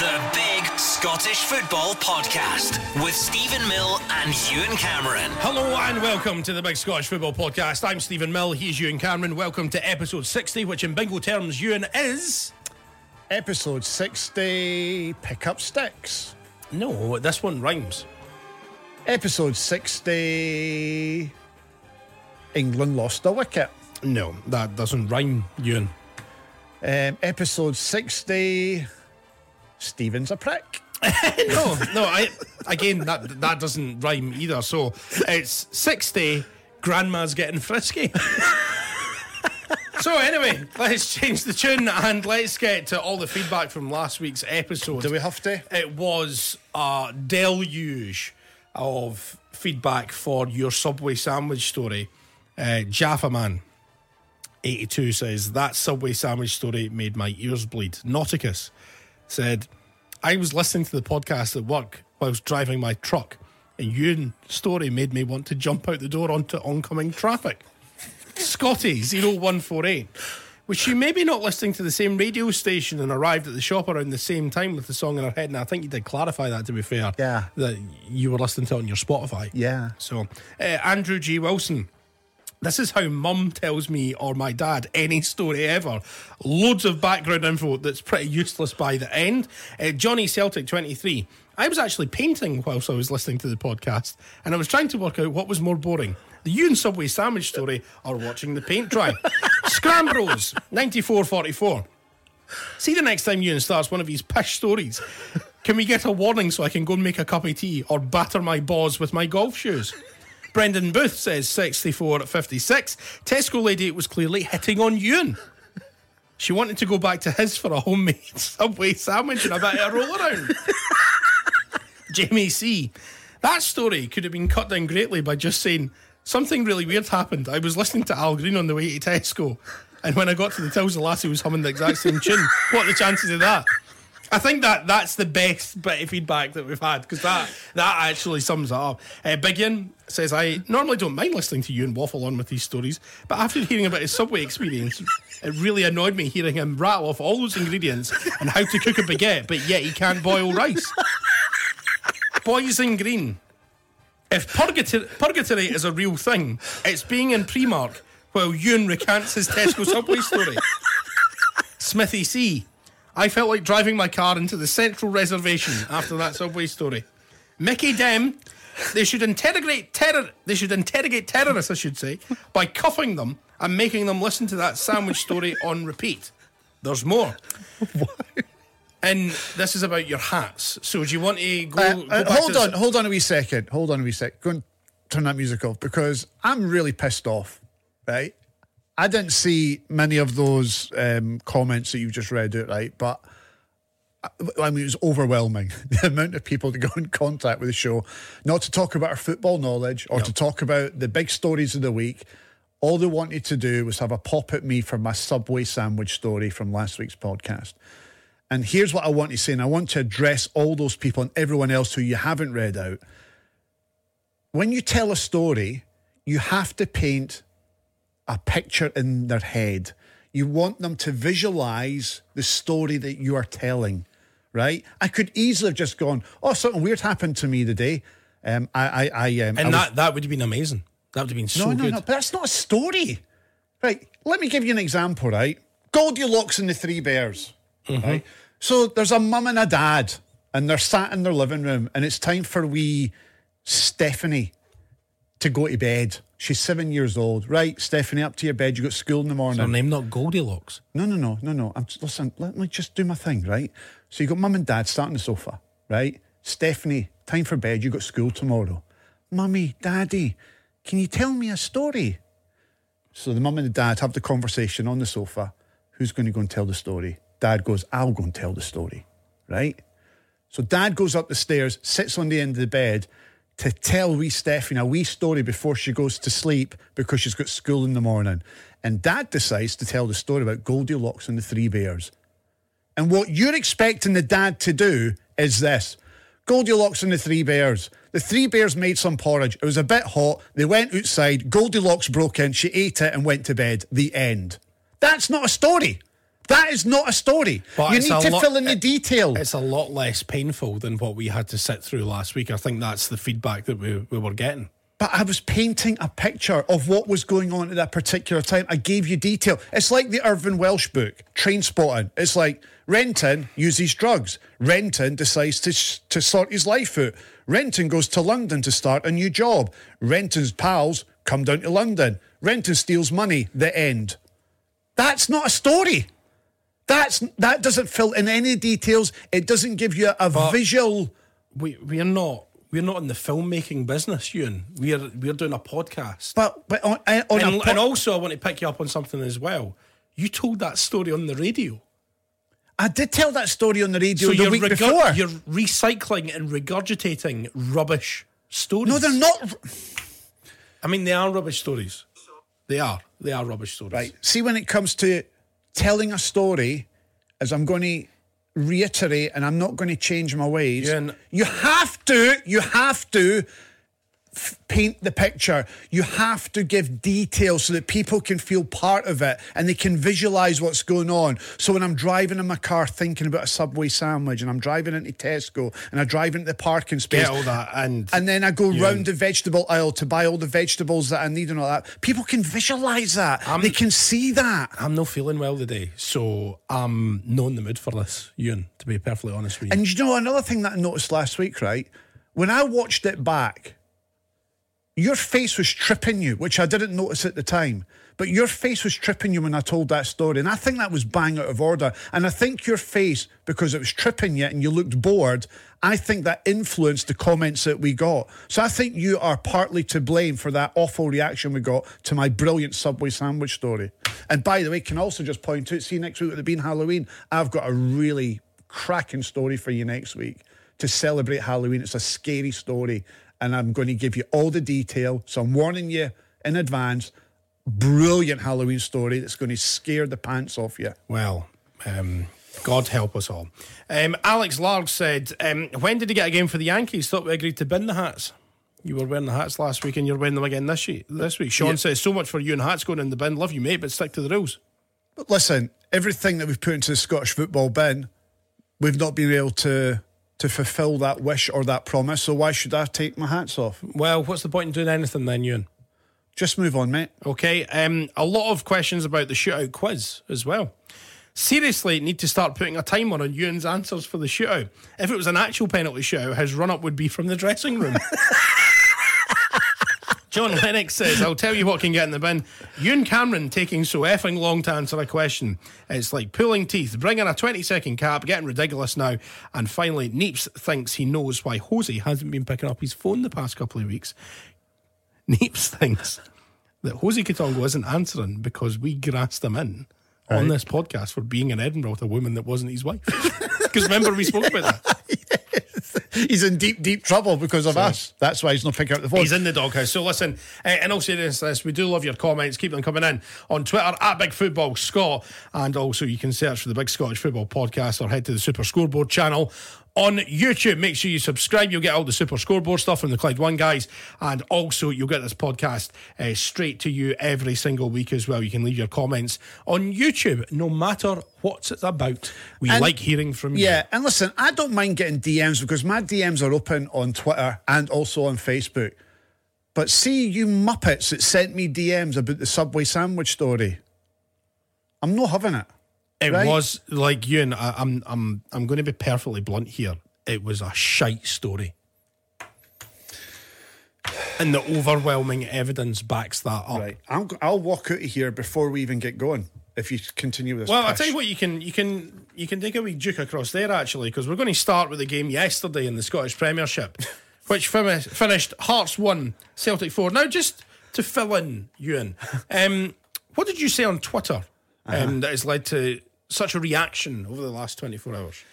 The Big Scottish Football Podcast with Steven Mill and Ewen Cameron. Hello and welcome to the Big Scottish Football Podcast. I'm Steven Mill, he's Ewen Cameron. Welcome to episode 60, which in bingo terms, Ewen is. Episode 60 Pick Up Sticks. No, this one rhymes. Episode 60 England lost a wicket. No, that doesn't rhyme, Ewen. Um, episode 60 Steven's a prick. no, no, I again that that doesn't rhyme either. So it's 60, grandma's getting frisky. So anyway, let's change the tune and let's get to all the feedback from last week's episode. Do we have to? It was a deluge of feedback for your Subway sandwich story. Uh, Jaffa Man 82 says that Subway sandwich story made my ears bleed. Nauticus said, I was listening to the podcast at work whilst driving my truck, and your story made me want to jump out the door onto oncoming traffic. Scotty 0148. Was she maybe not listening to the same radio station and arrived at the shop around the same time with the song in her head? And I think you did clarify that, to be fair. Yeah. That you were listening to it on your Spotify. Yeah. So, uh, Andrew G. Wilson. This is how mum tells me or my dad any story ever. Loads of background info that's pretty useless by the end. Uh, Johnny Celtic 23. I was actually painting whilst I was listening to the podcast, and I was trying to work out what was more boring the and Subway sandwich story or watching the paint dry. Scrambros 9444. See the next time Ewen starts one of these pish stories. Can we get a warning so I can go and make a cup of tea or batter my balls with my golf shoes? Brendan Booth says 64 at 56. Tesco lady was clearly hitting on Ewen. She wanted to go back to his for a homemade Subway sandwich and a bit of a roll around. Jamie C. That story could have been cut down greatly by just saying something really weird happened. I was listening to Al Green on the way to Tesco, and when I got to the tills, the lassie was humming the exact same tune. What are the chances of that? I think that that's the best bit of feedback that we've had because that that actually sums it up. Uh, Biggin says, "I normally don't mind listening to you and waffle on with these stories, but after hearing about his subway experience, it really annoyed me hearing him rattle off all those ingredients and how to cook a baguette, but yet he can't boil rice." Boys in green. If purgatory, purgatory is a real thing, it's being in Primark while Ewen recants his Tesco subway story. Smithy C. I felt like driving my car into the central reservation after that subway story. Mickey Dem. They should interrogate terror. They should interrogate terrorists, I should say, by cuffing them and making them listen to that sandwich story on repeat. There's more. And this is about your hats. So do you want to go? Uh, go uh, back hold to on, hold on a wee second. Hold on a wee sec. Go and turn that music off because I'm really pissed off, right? I didn't see many of those um, comments that you just read out, right? But uh, I mean, it was overwhelming the amount of people to go in contact with the show, not to talk about our football knowledge or to talk about the big stories of the week. All they wanted to do was have a pop at me for my Subway sandwich story from last week's podcast. And here's what I want to say, and I want to address all those people and everyone else who you haven't read out. When you tell a story, you have to paint a picture in their head. You want them to visualize the story that you are telling, right? I could easily have just gone, "Oh, something weird happened to me today." Um, I, I, I um, And I was- that, that would have been amazing. That would have been so no, no, good. no, but that's not a story, right? Let me give you an example, right? Goldilocks and the Three Bears, Mm-hmm. right? So there's a mum and a dad, and they're sat in their living room, and it's time for wee Stephanie to go to bed. She's seven years old, right? Stephanie, up to your bed. You got school in the morning. Her name not Goldilocks. No, no, no, no, no. I'm listen. Let me just do my thing, right? So you got mum and dad sat on the sofa, right? Stephanie, time for bed. You got school tomorrow. Mummy, daddy, can you tell me a story? So the mum and the dad have the conversation on the sofa. Who's going to go and tell the story? Dad goes, I'll go and tell the story, right? So dad goes up the stairs, sits on the end of the bed to tell wee Stephanie a wee story before she goes to sleep because she's got school in the morning. And dad decides to tell the story about Goldilocks and the Three Bears. And what you're expecting the dad to do is this Goldilocks and the Three Bears. The three bears made some porridge. It was a bit hot. They went outside. Goldilocks broke in. She ate it and went to bed. The end. That's not a story. That is not a story. But you need to lot- fill in the detail. It's a lot less painful than what we had to sit through last week. I think that's the feedback that we, we were getting. But I was painting a picture of what was going on at that particular time. I gave you detail. It's like the Irvine Welsh book, Trainspotting. It's like Renton uses drugs. Renton decides to, sh- to sort his life out. Renton goes to London to start a new job. Renton's pals come down to London. Renton steals money. The end. That's not a story. That's that doesn't fill in any details. It doesn't give you a But- visual. We we're not we're not in the filmmaking business, Ewen. We're we're doing a podcast. But but on, uh, on and, a po- and also, I want to pick you up on something as well. You told that story on the radio. I did tell that story on the radio So the week regur- before. you're recycling and regurgitating rubbish stories. No, they're not. I mean, they are rubbish stories. They are. They are rubbish stories. Right. See, when it comes to telling a story, as I'm going to reiterate, and I'm not going to change my ways, Yeah, and- you have to, you have to f- paint the picture. You have to give details so that people can feel part of it and they can visualize what's going on. So when I'm driving in my car thinking about a Subway sandwich and I'm driving into Tesco and I drive into the parking space. Get all that and And then I go Yeah. round the vegetable aisle to buy all the vegetables that I need and all that. People can visualize that. they can see that. I'm not feeling well today, so I'm not in the mood for this, Ewen. To be perfectly honest with you. And you know another thing that I noticed last week, right? When I watched it back, your face was tripping you, which I didn't notice at the time. But your face was tripping you when I told that story. And I think that was bang out of order. And I think your face, because it was tripping you and you looked bored, I think that influenced the comments that we got. So I think you are partly to blame for that awful reaction we got to my brilliant Subway sandwich story. And by the way, can also just point out, see next week with it being Halloween, I've got a really cracking story for you next week to celebrate Halloween. It's a scary story, and I'm going to give you all the detail. So I'm warning you in advance. Brilliant Halloween story that's going to scare the pants off you. Well, um, God help us all. Um, Alex Larg said, um, When did he get a game for the Yankees? Thought we agreed to bin the hats. You were wearing the hats last week and you're wearing them again this, week. this week. Sean says, So much for you and hats going in the bin. Love you, mate, but stick to the rules. But listen, everything that we've put into the Scottish football bin, we've not been able to to fulfil that wish or that promise. So why should I take my hats off? Well, what's the point in doing anything then, Ewen? Just move on, mate. Okay, um, a lot of questions about the shootout quiz as well. Seriously, need to start putting a timer on Ewen's answers for the shootout. If it was an actual penalty shootout, his run up would be from the dressing room. John Lennox says, I'll tell you what can get in the bin. Ewen Cameron taking so effing long to answer a question. It's like pulling teeth, bringing a 20 second cap, getting ridiculous now. And finally, Neeps thinks he knows why Jose hasn't been picking up his phone the past couple of weeks. Neeps thinks that Jose Quitongo isn't answering because we grassed him in on this podcast for being in Edinburgh with a woman that wasn't his wife. Because remember, we spoke about that. He's in deep, deep trouble because of us. That's why he's not picking up the phone. He's in the doghouse. So listen, uh, in all seriousness, we do love your comments. Keep them coming in on Twitter at Big Football Scot, and also you can search for the Big Scottish Football Podcast or head to the Super Scoreboard channel on YouTube. Make sure you subscribe. You'll get all the Super Scoreboard stuff from the Clyde One guys, and also you'll get this podcast uh, straight to you every single week as well. You can leave your comments on YouTube, no matter what it's about. We And- like hearing from you. Yeah, and listen, I don't mind getting DMs because my DMs are open on Twitter and also on Facebook. But see, you muppets that sent me DMs about the Subway sandwich story. I'm not having it. It Right. was like you and I, I'm I'm I'm going to be perfectly blunt here. It was a shite story. And the overwhelming evidence backs that up. Right. I'll, I'll walk out of here before we even get going if you continue this. Well, I'll tell you what, you can you can you can take a wee juke across there actually, because we're going to start with the game yesterday in the Scottish Premiership, which fin- finished Hearts one, Celtic four. Now, just to fill in, Ewen, um, what did you say on Twitter um, that has led to such a reaction over the last twenty four hours?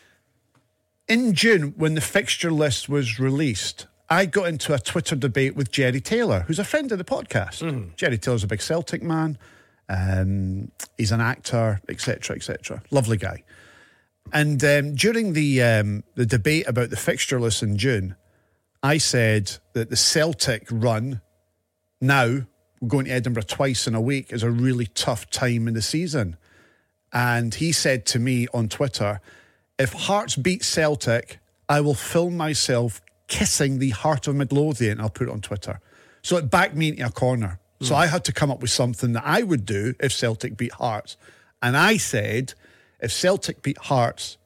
In June, when the fixture list was released, I got into a Twitter debate with Jerry Taylor, who's a friend of the podcast. Jerry Taylor's a big Celtic man. Um, he's an actor, etc., etc. Lovely guy. And um, during the um, the debate about the fixture list in June, I said that the Celtic run now going to Edinburgh twice in a week is a really tough time in the season. And he said to me on Twitter, "If Hearts beat Celtic, I will film myself kissing the heart of Midlothian. I'll put it on Twitter." So it backed me into a corner. So I had to come up with something that I would do if Celtic beat Hearts, and I said, if Celtic beat Hearts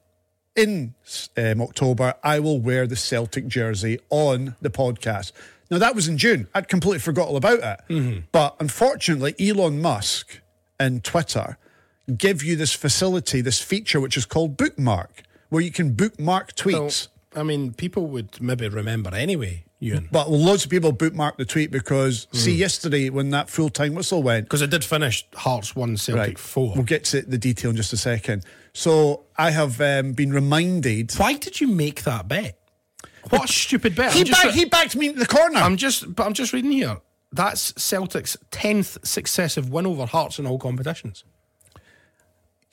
in um, October, I will wear the Celtic jersey on the podcast. Now, that was in June. I'd completely forgot all about it. But unfortunately, Elon Musk and Twitter give you this facility, this feature, which is called Bookmark, where you can bookmark Well, tweets. I mean, people would maybe remember anyway, Ewen. But loads of people bookmarked the tweet because, see, yesterday when that full time whistle went, Because it did finish Hearts 1, Celtic 4. We'll get to the detail in just a second. So I have um, been reminded. Why did you make that bet? What a stupid bet. He, back, he backed me into the corner. I'm just, but I'm just reading here. That's Celtic's 10th successive win over Hearts in all competitions.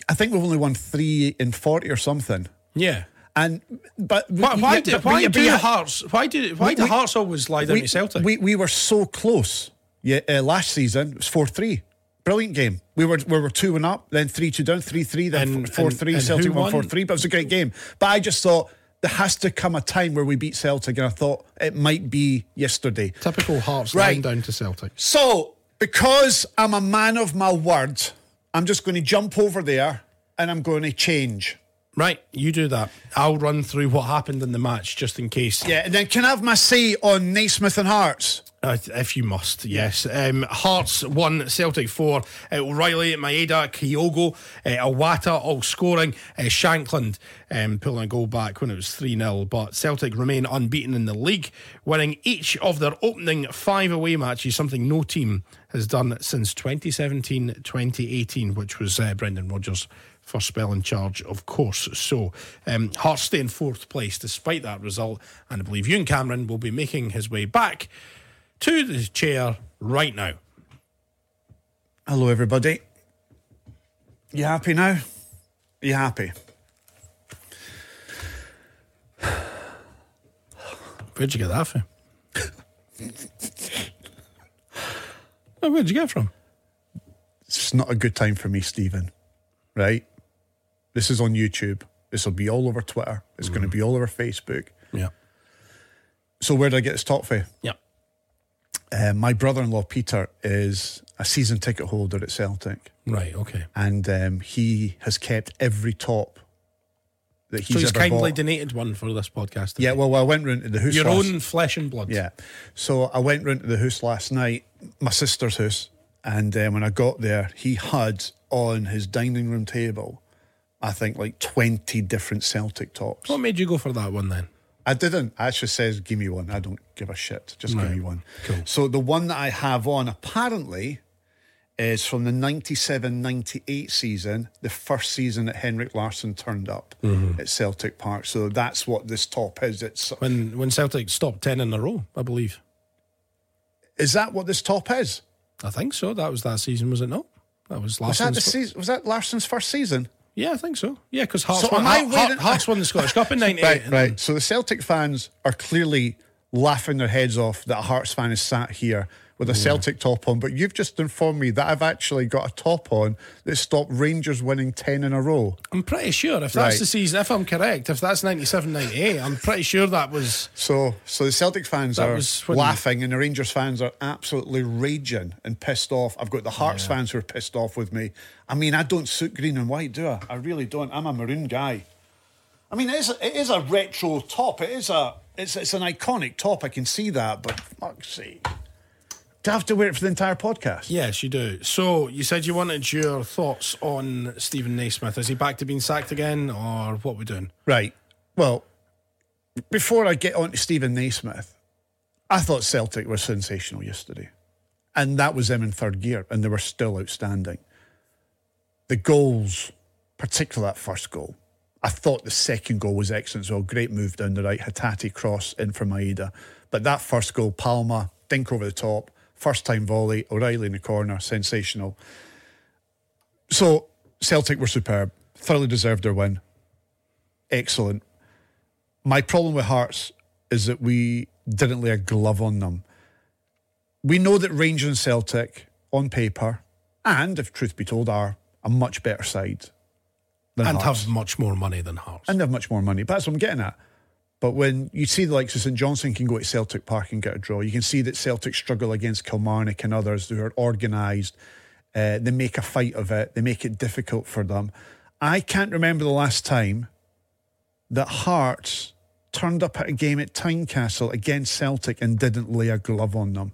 I think we've only won three in 40 or something. Yeah. And but Why, why, yeah, do, but- why but do yeah, Hearts? Why do why We- do Hearts always lie down we, to Celtic? we we were so close. Yeah, uh, last season it was four three. Brilliant game. We were we were two and up, then three two down, three three, then And- four and- three. and Celtic who won won? four three. But it was a great game. But I just thought there has to come a time where we beat Celtic, and I thought it might be yesterday. Typical Hearts Right. lying down to Celtic. So because I'm a man of my word, I'm just going to jump over there and I'm going to change. Right, you do that. I'll run through what happened in the match just in case. Yeah, and then can I have my say on Naismith and Hearts? Uh, if you must, yes. Um, Hearts won, Celtic four. Uh, O'Reilly, Maeda, Kyogo, uh, Iwata all scoring. Uh, Shankland um, pulling a goal back when it was 3 0. But Celtic remain unbeaten in the league, winning each of their opening five away matches, something no team has done since 2017 2018, which was uh, Brendan Rodgers' first spell in charge, of course. So um, Hearts stay in fourth place despite that result. And I believe Ewen Cameron will be making his way back to the chair right now. Hello, everybody. You happy now? You happy? Where'd you get that from? Where'd you get from? It's not a good time for me, Steven. Right? This is on YouTube. This will be all over Twitter. It's going to mm. be all over Facebook. Yeah. So, where did I get this top for? Yeah. Uh, my brother in law, Peter, is a season ticket holder at Celtic. Right, okay. And um, he has kept every top that he's So he's kindly bought. donated one for this podcast. Yeah, well, I went round to the house. Your last- own flesh and blood. Yeah. So I went round to the house last night, my sister's house, and um, when I got there, he had on his dining room table, I think like 20 different Celtic tops. What made you go for that one then? I didn't. I actually says, give me one. I don't give a shit. Just give me one. Cool. So the one that I have on apparently is from the 97 98 season, the first season that Henrik Larsson turned up Mm-hmm. at Celtic Park. So that's what this top is. It's When when Celtic stopped 10 in a row, I believe. Is that what this top is? I think so. That was that season, was it not? That was last Was that the season? Was that Larsson's first season? Yeah, I think so. Yeah, because Hearts, So won, Heart- Heart- Hearts won the Scottish Cup in 98. Right, right. So the Celtic fans are clearly laughing their heads off that a Hearts fan is sat here with a Celtic top on, but you've just informed me that I've actually got a top on that stopped Rangers winning 10 in a row. I'm pretty sure if that's Right. the season, if I'm correct, if that's 97 98, I'm pretty sure that was. So, so the Celtic fans are laughing, and the Rangers fans are absolutely raging and pissed off. I've got the Hearts fans who are pissed off with me. I mean, I don't suit green and white, do I? I really don't. I'm a maroon guy. I mean, it is, it is a retro top. It is a, it's, it's an iconic top. I can see that, but fuck's sake. Do I have to wear it for the entire podcast? Yes, you do. So you said you wanted your thoughts on Steven Naismith. Is he back to being sacked again, or what we doing? Right. Well, before I get on to Steven Naismith, I thought Celtic were sensational yesterday. And that was them in third gear, and they were still outstanding. The goals, particularly that first goal, I thought the second goal was excellent as well. Great move down the right, Hatate cross in for Maeda. But that first goal, Palma, dink over the top, first time volley, O'Reilly in the corner, sensational. So Celtic were superb, thoroughly deserved their win. Excellent. My problem with Hearts is that we didn't lay a glove on them. We know that Rangers and Celtic, on paper, and if truth be told, are a much better side than Hearts. and Hearts. have much more money than Hearts. and have much more money. But that's what I'm getting at. But when you see the likes of St Johnstone can go to Celtic Park and get a draw, you can see that Celtic struggle against Kilmarnock and others who are organised. Uh, they make a fight of it. They make it difficult for them. I can't remember the last time that Hearts turned up at a game at Tynecastle against Celtic and didn't lay a glove on them.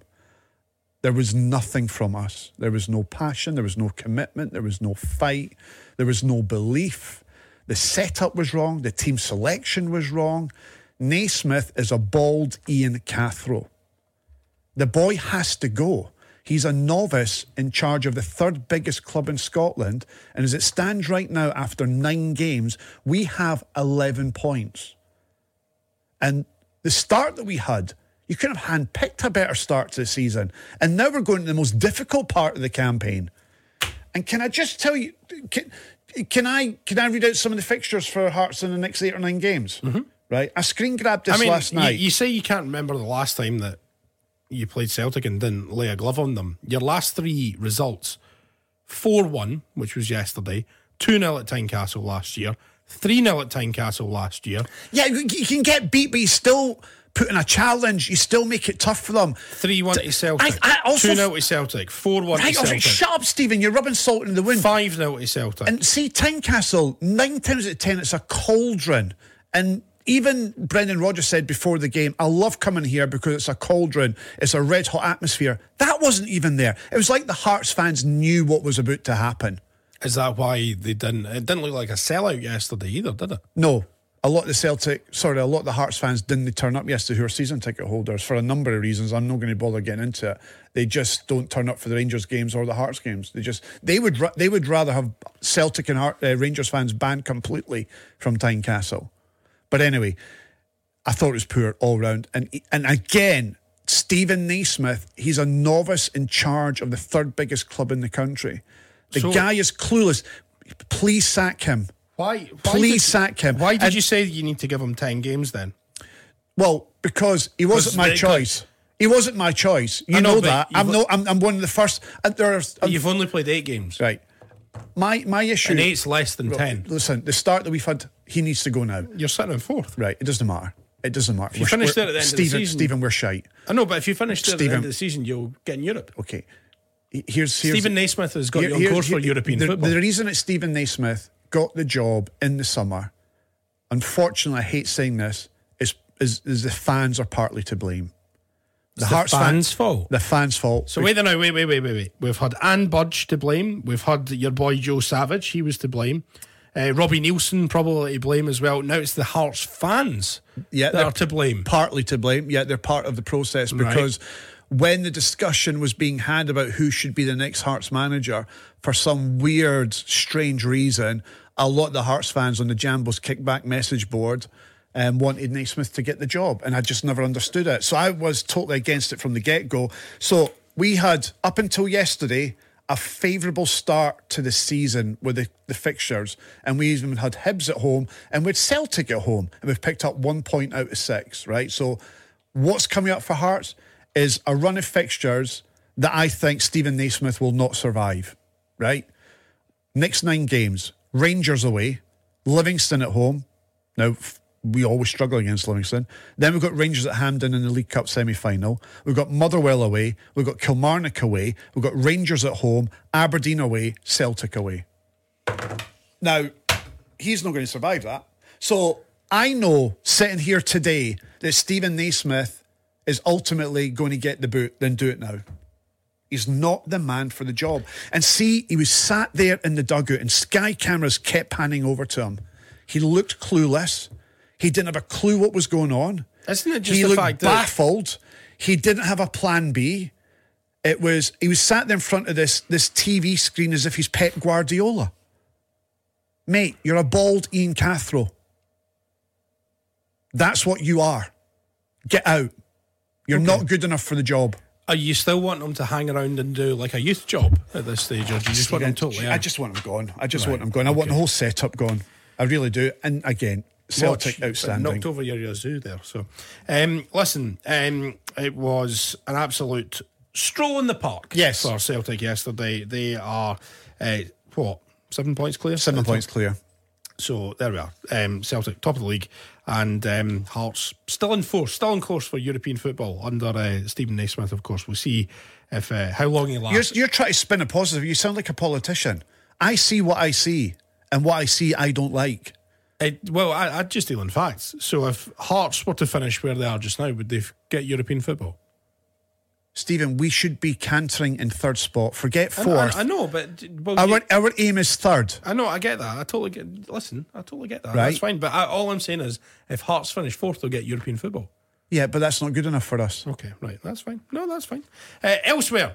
There was nothing from us. There was no passion. There was no commitment. There was no fight. There was no belief. The setup was wrong. The team selection was wrong. Naismith is a bald Ian Cathro. The boy has to go. He's a novice in charge of the third biggest club in Scotland. And as it stands right now, after nine games, we have 11 points. And the start that we had, you couldn't have handpicked a better start to the season. And now we're going to the most difficult part of the campaign. And can I just tell you, can, can I can I read out some of the fixtures for Hearts in the next eight or nine games? Mm-hmm. Right, I screen grabbed this I mean, last you- night. You, say you can't remember the last time that you played Celtic and didn't lay a glove on them. Your last three results 4 1, which was yesterday, 2 0 at Tynecastle last year, 3 0 at Tynecastle last year, yeah, you you can get beat, but you still put in a challenge. You still make it tough for them. 3 1 to Celtic, I- I also 2 0 to Celtic, 4 1 to Right, I was like, shut up, Steven. You're rubbing salt in the wind. 5 0 to Celtic. And see, Tynecastle, nine times out of ten, it's a cauldron. And even Brendan Rodgers said before the game, I love coming here because it's a cauldron, it's a red hot atmosphere. That wasn't even there. It was like the Hearts fans knew what was about to happen. Is that why they didn't? It didn't look like a sellout yesterday either, did it? No, a lot of the Celtic, sorry, a lot of the Hearts fans didn't turn up yesterday who are season ticket holders for a number of reasons. I'm not going to bother getting into it. They just don't turn up for the Rangers games or the Hearts games. They just they would they would rather have Celtic and Heart, uh, Rangers fans banned completely from Tynecastle. But anyway, I thought it was poor all round. And and again, Steven Naismith, he's a novice in charge of the third biggest club in the country. The So- guy is clueless. Please sack him. Why? Please did, sack him. Why did And- you say you need to give him 10 games then? Well, because he wasn't my they- choice. He wasn't my choice. You I know, know, that. I'm no. I'm, I'm one of the first. And there's um, You've only played 8 games. right. My my issue. And 8's less than 10. Listen, the start that we've had, he needs to go now. You're sitting in fourth. Right. It doesn't matter. It doesn't matter. you finish there at the end of the Steven, season- Steven, we're shite. I know, but if you finish there at the Steven- end of the season, you'll get in Europe. Okay. Here's, here's Steven Naismith has got here- you on course for European the, football. The reason that Steven Naismith got the job in the summer, unfortunately, I hate saying this, is is, is the fans are partly to blame. the heart's fans' fault. The fans' fault. So wait a minute, wait, wait, wait, wait, wait. We've had Anne Budge to blame. We've had your boy Joe Savage. He was to blame. Uh, Robbie Neilson probably to blame as well. Now it's the Hearts fans Yeah, that they're to blame. partly to blame. Yeah, they're part of the process because when the discussion was being had about who should be the next Hearts manager, for some weird, strange reason, a lot of the Hearts fans on the Jambos kickback message board um, wanted Naismith to get the job, and I just never understood it. So I was totally against it from the get go. So we had up until yesterday. A favourable start to the season with the, the fixtures, and we even had Hibs at home and with Celtic at home, and we've picked up one point out of six, right? So, what's coming up for Hearts is a run of fixtures that I think Steven Naismith will not survive, right? Next nine games Rangers away, Livingston at home. Now, we always struggle against Livingston. Then we've got Rangers at Hampden in the League Cup semi final. We've got Motherwell away. We've got Kilmarnock away. We've got Rangers at home, Aberdeen away, Celtic away. Now, he's not going to survive that. So I know sitting here today that Steven Naismith is ultimately going to get the boot, then do it now. He's not the man for the job. And see, he was sat there in the dugout and Sky cameras kept panning over to him. He looked clueless. He didn't have a clue what was going on. Isn't it just he the looked fact that baffled. He didn't have a plan B. It was he was sat there in front of this this TV screen as if he's Pep Guardiola. Mate, you're a bald Ian Cathro. That's what you are. Get out. You're not good enough for the job. are you still wanting him to hang around and do like a youth job at this stage, or do you just want him totally I just want him gone. I just Right, want him gone. I want the whole setup gone. I really do. And again, Celtic Watch, outstanding. Knocked over your Yazoo there. So, um, listen, um, it was an absolute stroll in the park. Yes. for Celtic yesterday. They are uh, what seven points clear. Seven points top- clear. So there we are. Um, Celtic top of the league, and um, Hearts still in force, still in course for European football under uh, Steven Naismith. Of course, we'll see if uh, how long he You're, lasts. you're trying to spin a positive. You sound like a politician. I see what I see, and what I see, I don't like. It, well, I, I just deal in facts. So if Hearts were to finish where they are just now, would they get European football? Steven, we should be cantering in third spot. Forget I- I, I know, but well, our, you- our aim is third. I know, I get that. I totally get. Listen, I totally get that. Right. That's fine. But I, all I'm saying is, if Hearts finish fourth, they'll get European football. Yeah, but that's not good enough for us. Okay, right. That's fine. No, that's fine. Uh, elsewhere.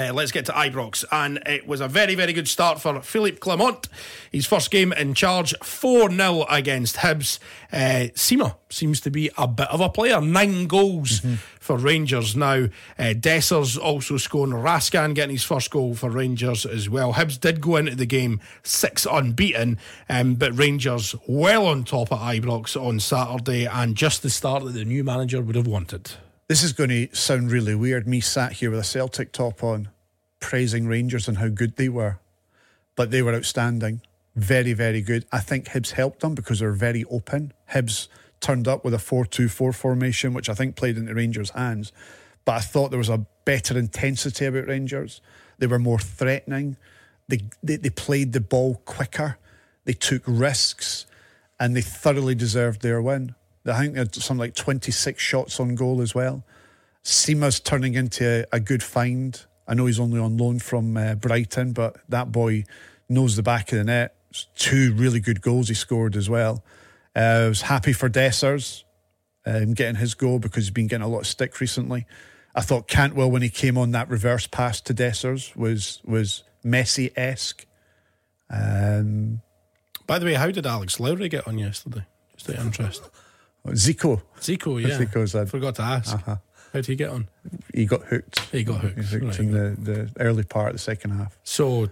Uh, let's get to Ibrox. And it was a very, very good start for Philippe Clement. His first game in charge, 4 0 against Hibs. Uh, seems to be a bit of a player. Nine goals for Rangers now. Uh, Dessers also scoring. Raskin getting his first goal for Rangers as well. Hibs did go into the game six unbeaten, um, but Rangers well on top at Ibrox on Saturday and just the start that the new manager would have wanted. This is going to sound really weird. Me sat here with a Celtic top on, praising Rangers and how good they were, but they were outstanding, very, very good. I think Hibs helped them because they're very open. Hibs turned up with a 4-2-4 formation, which I think played into Rangers' hands. But I thought there was a better intensity about Rangers. They were more threatening. They they, they played the ball quicker. They took risks, and they thoroughly deserved their win. I think they had something like 26 shots on goal as well. Sima's turning into a, a good find. I know he's only on loan from uh, Brighton, but that boy knows the back of the net. Two really good goals he scored as well. Uh, I was happy for Dessers um, getting his goal because he's been getting a lot of stick recently. I thought Cantwell when he came on that reverse pass to Dessers was was Messi esque. Um, By the way, how did Alex Lowry get on yesterday? Just out of interest. Zico, Zico, yeah. Zico's Forgot to ask. Uh-huh. How did he get on? he got hooked. He got hooked. He hooked Right. in the, the early part of the second half. So,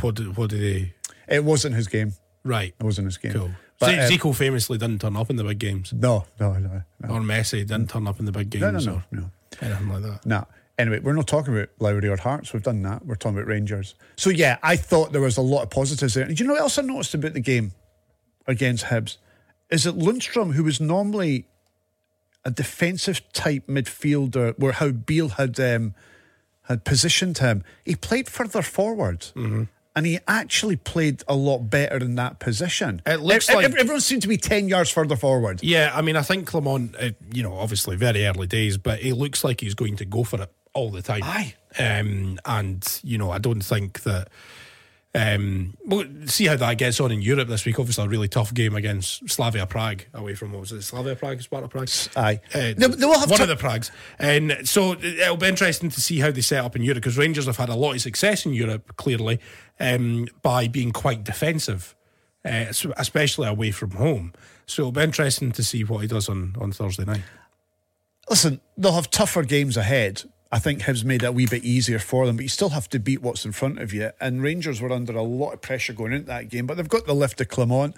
what did, what did he. It wasn't his game. Right. It wasn't his game. Cool. But, um, Zico famously didn't turn up in the big games. No, no, no, no. Or Messi didn't turn up in the big games. No, no, no, or no. anything like that. No. Anyway, we're not talking about Lowry or Hearts. We've done that. We're talking about Rangers. So yeah, I thought there was a lot of positives there. And do you know what else I noticed about the game against Hibs? Is that Lundstram, who was normally a defensive type midfielder, where how Beale had um, had positioned him, he played further forward. Mm-hmm. And he actually played a lot better in that position. It looks like- ev- everyone seemed to be ten yards further forward. Yeah, I mean, I think Clement, uh, you know, obviously very early days, but he looks like he's going to go for it all the time. Aye. Um, and, you know, I don't think that. Um, we'll see how that gets on in Europe this week. Obviously, a really tough game against Slavia Prague away from what was it, Slavia Prague, Sparta Prague? Aye. Uh, They- they will have one to- of the Pragues. And so it'll be interesting to see how they set up in Europe because Rangers have had a lot of success in Europe, clearly, um, by being quite defensive, uh, especially away from home. So it'll be interesting to see what he does on, on Thursday night. Listen, they'll have tougher games ahead. I think Hibs made it a wee bit easier for them, but you still have to beat what's in front of you. And Rangers were under a lot of pressure going into that game, but they've got the lift of Clement.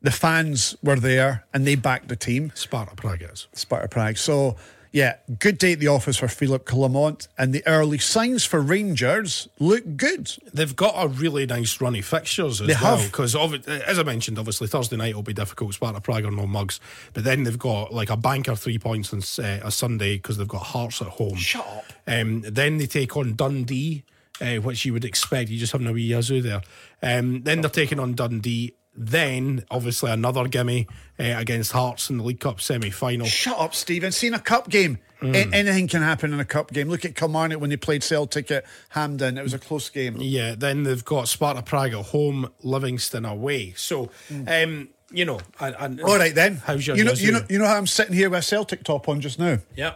The fans were there and they backed the team, Sparta Prague is. Sparta Prague. So, yeah, good day at the office for Philippe Clement. And the early signs for Rangers look good. They've got a really nice run of fixtures as They well. Because, as I mentioned, obviously Thursday night will be difficult. Sparta Prague are no mugs. But then they've got like a banker three points on uh, a Sunday because they've got Hearts at home. Shut up. Um, then they take on Dundee, uh, which you would expect. You just having a wee yazoo there. Um, then they're taking on Dundee. Then, obviously, another gimme uh, against Hearts in the League Cup semi final. Shut up, Steven. Seen a cup game. Mm. A- anything can happen in a cup game. Look at Kilmarnock when they played Celtic at Hampden. It was a close game. Yeah, then they've got Sparta Prague at home, Livingston away. So, um, you know, and, and All right then. How's your you know, you know, you know how I'm sitting here with a Celtic top on just now Yeah.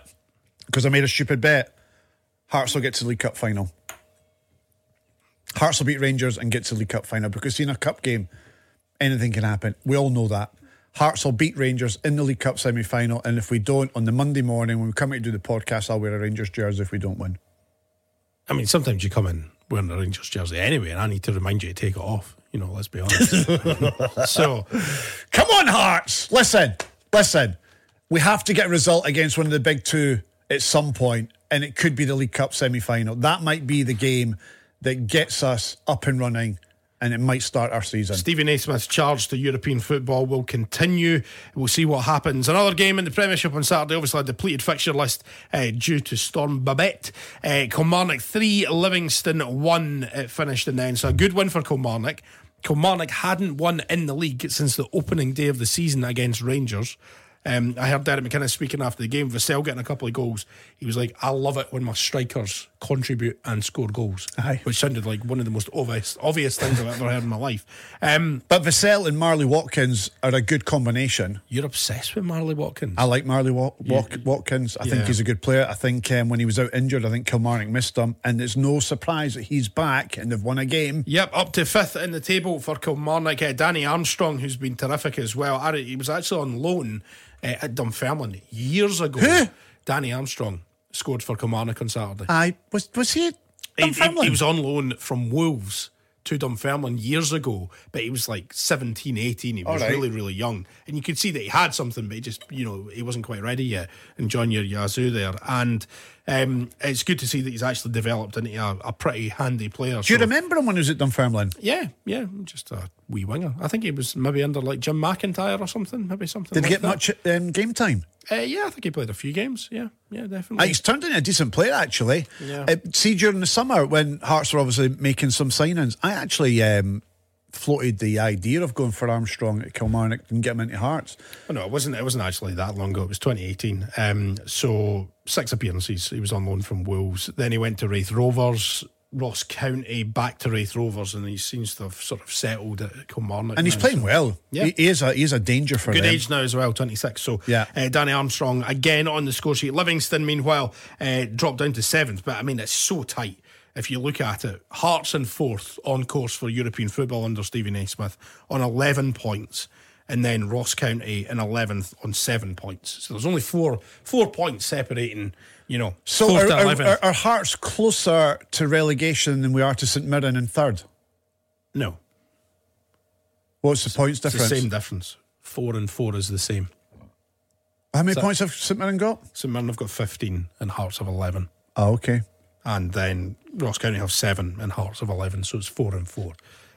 because I made a stupid bet. Hearts will get to the League Cup final. Hearts will beat Rangers and get to the League Cup final because in a cup game, anything can happen. We all know that. Hearts will beat Rangers in the League Cup semi final, and if we don't, on the Monday morning when we come out to do the podcast, I'll wear a Rangers jersey if we don't win. I mean, sometimes you come in wearing a Rangers jersey anyway, and I need to remind you to take it off. You know, let's be honest. so, Come on, Hearts! Listen, listen. We have to get a result against one of the big two at some point, and it could be the League Cup semi final. That might be the game that gets us up and running and it might start our season. Stevie Naismith's charge to European football will continue. We'll see what happens. Another game in the Premiership on Saturday, obviously a depleted fixture list uh, due to Storm Babette. Uh, Kilmarnock 3, Livingston 1 uh, finished in the end. So a good win for Kilmarnock. Kilmarnock hadn't won in the league since the opening day of the season against Rangers. Um, I heard Derek McInnes speaking after the game. Vassell getting a couple of goals. He was like, "I love it when my strikers contribute and score goals," Aye. which sounded like one of the most obvious obvious things I've ever heard in my life. Um, But Vassell and Marley Watkins are a good combination. you're obsessed with Marley Watkins. I like Marley Wa- Wat- Watkins. I think he's a good player. I think um, when he was out injured, I think Kilmarnock missed him, and it's no surprise that he's back and they've won a game. Yep, up to fifth in the table for Kilmarnock. Uh, Danny Armstrong, who's been terrific as well. He was actually on loan uh, at Dunfermline years ago. Who? Danny Armstrong scored for Kilmarnock on Saturday. I was was he? He, he- he was on loan from Wolves to Dunfermline years ago, but he was like 17, 18. He was right. really, really young. And you could see that he had something, but he just, you know, he wasn't quite ready yet. And John your Yazoo there. And um, it's good to see that he's actually developed into a, a pretty handy player. Do you So- remember him when he was at Dunfermline? Yeah, yeah, just a wee winger. I think he was maybe under like Jim McIntyre or something, maybe something. Did he like get much um, game time? Uh, yeah, I think he played a few games. Yeah, yeah, Uh, definitely. He's turned into a decent player, actually. Yeah. Uh, see, during the summer when Hearts were obviously making some signings, I actually um, floated the idea of going for Armstrong at Kilmarnock and get him into Hearts. Oh, no, it wasn't. It wasn't actually that long ago. It was 2018. Um, so six appearances. He was on loan from Wolves. Then he went to Raith Rovers, Ross County, back to Raith Rovers, and he seems to have sort of settled at Kilmarnock. And he's now, playing so- well. Yeah. He, he is a he is a danger for Good them. age now as well, 26. So, Yeah. uh, Danny Armstrong again on the score sheet. Livingston, meanwhile, uh, dropped down to seventh. But I mean, it's so tight if you look at it. Hearts and fourth on course for European football under Stevie Naismith on 11 points. And then Ross County in 11th on seven points. So there's only four four points separating, you know, So are, are, are, are Hearts closer to relegation than we are to St Mirren in third? no, What's the points it's difference? the same difference. Four and four is the same. How many points have St Mirren got? St Mirren have got 15 and Hearts have 11. Oh, okay. and then Ross County have seven and Hearts have eleven, so it's four and four.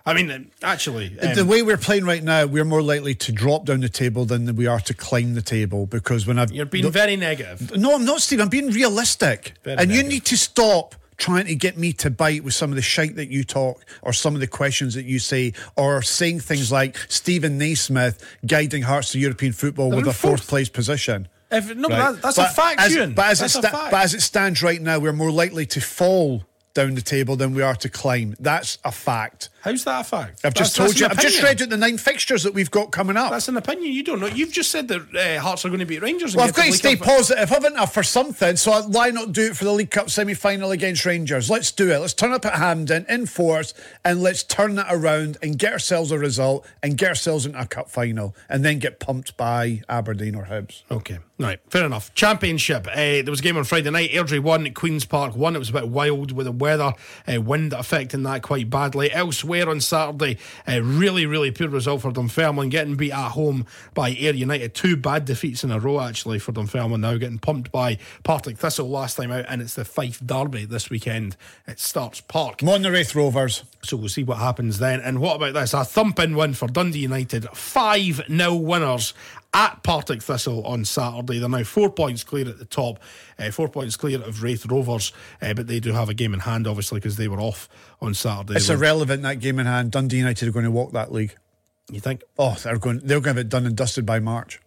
I mean, actually, um, the way we're playing right now, we're more likely to drop down the table than we are to climb the table because when I've you're being very negative. No, I'm not, Steve. I'm being realistic. Very and you need to stop trying to get me to bite with some of the shite that you talk or some of the questions that you say or saying things like Steven Naismith guiding Hearts to European football with a fourth fourth. place position. If, no, Right? but that, that's a fact, as, Ewen. But as, that's it a sta- fact. but as it stands right now, we're more likely to fall down the table than we are to climb. That's a fact. How's that a fact? I've just That's- told that's you. I've just read out the nine fixtures that we've got coming up. That's an opinion. You don't know. You've just said that uh, Hearts are going to beat Rangers. Well, I've got to stay Cup. positive, haven't I, for something? So why not do it for the League Cup semi final against Rangers? Let's do it. Let's turn up at Hampden in force and let's turn that around and get ourselves a result and get ourselves into a cup final and then get pumped by Aberdeen or Hibs. Okay, right, fair enough. Championship. Uh, there was a game on Friday night. Airdrie won, Queens Park won. It was a bit wild with the weather, uh, wind affecting that quite badly. Elsewhere on Saturday, uh, really, really poor result for Dunfermline, getting beat at home by Ayr United. Two bad defeats in a row, actually, for Dunfermline now, getting pumped by Partick Thistle last time out, and it's the Fife Derby this weekend at Stark's Park. Come on, the Raith Rovers. So we'll see what happens then. And what about this? A thumping win for Dundee United. 5 0 winners at Partick Thistle on Saturday. They're now four points clear at the top, uh, four points clear of Raith Rovers, uh, but they do have a game in hand, obviously, because they were off on Saturday. It's irrelevant that game in hand. Dundee United are going to walk that league. you think? Oh, they're going. They're going to have it done and dusted by March.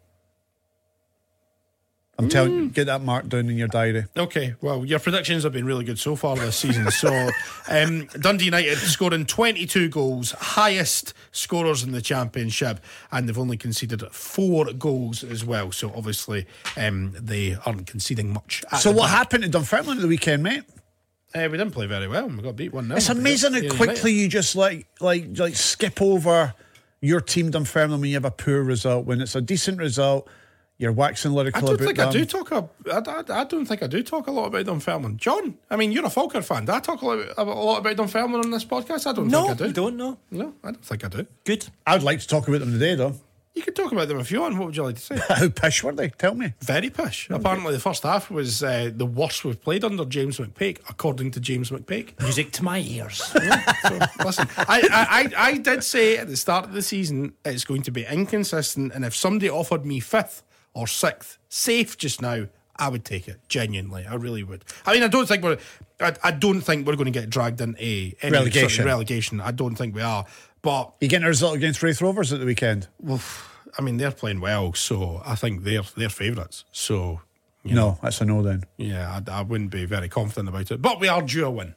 I'm telling you, get that marked down in your diary. Okay, well, your predictions have been really good so far this season. So, um, Dundee United scoring 22 goals, highest scorers in the championship, and they've only conceded four goals as well. So, obviously, um, they aren't conceding much. So what back. happened to Dunfermline at the weekend, mate? Uh, we didn't play very well. We got beat one 0 It's amazing how quickly you just like like like skip over your team Dunfermline when you have a poor result. When it's a decent result, you're waxing I don't think them. I do talk. A, I, I, I don't think I do talk a lot about Dunfermline. John, I mean, you're a Falkirk fan. Do I talk a lot, a lot about Dunfermline on this podcast? I don't No, think I do. you don't know. No, I don't think I do. Good. I'd like to talk about them today, though. You could talk about them if you want. What would you like to say? How pish were they? Tell me. Very pish. Apparently, the first half was uh, the worst we've played under James McPake, according to James McPake. Music to my ears. So, listen, I, I, I, I did say at the start of the season it's going to be inconsistent, and if somebody offered me fifth or sixth, safe just now, I would take it. Genuinely, I really would. I mean, I don't think we're, I, I don't think we're going to get dragged into any sort of Relegation. relegation. I don't think we are. But You getting a result against Raith Rovers at the weekend? well, I mean, they're playing well, so I think they're they're favourites. So you No, that's a no then. yeah, I, I wouldn't be very confident about it. But we are due a win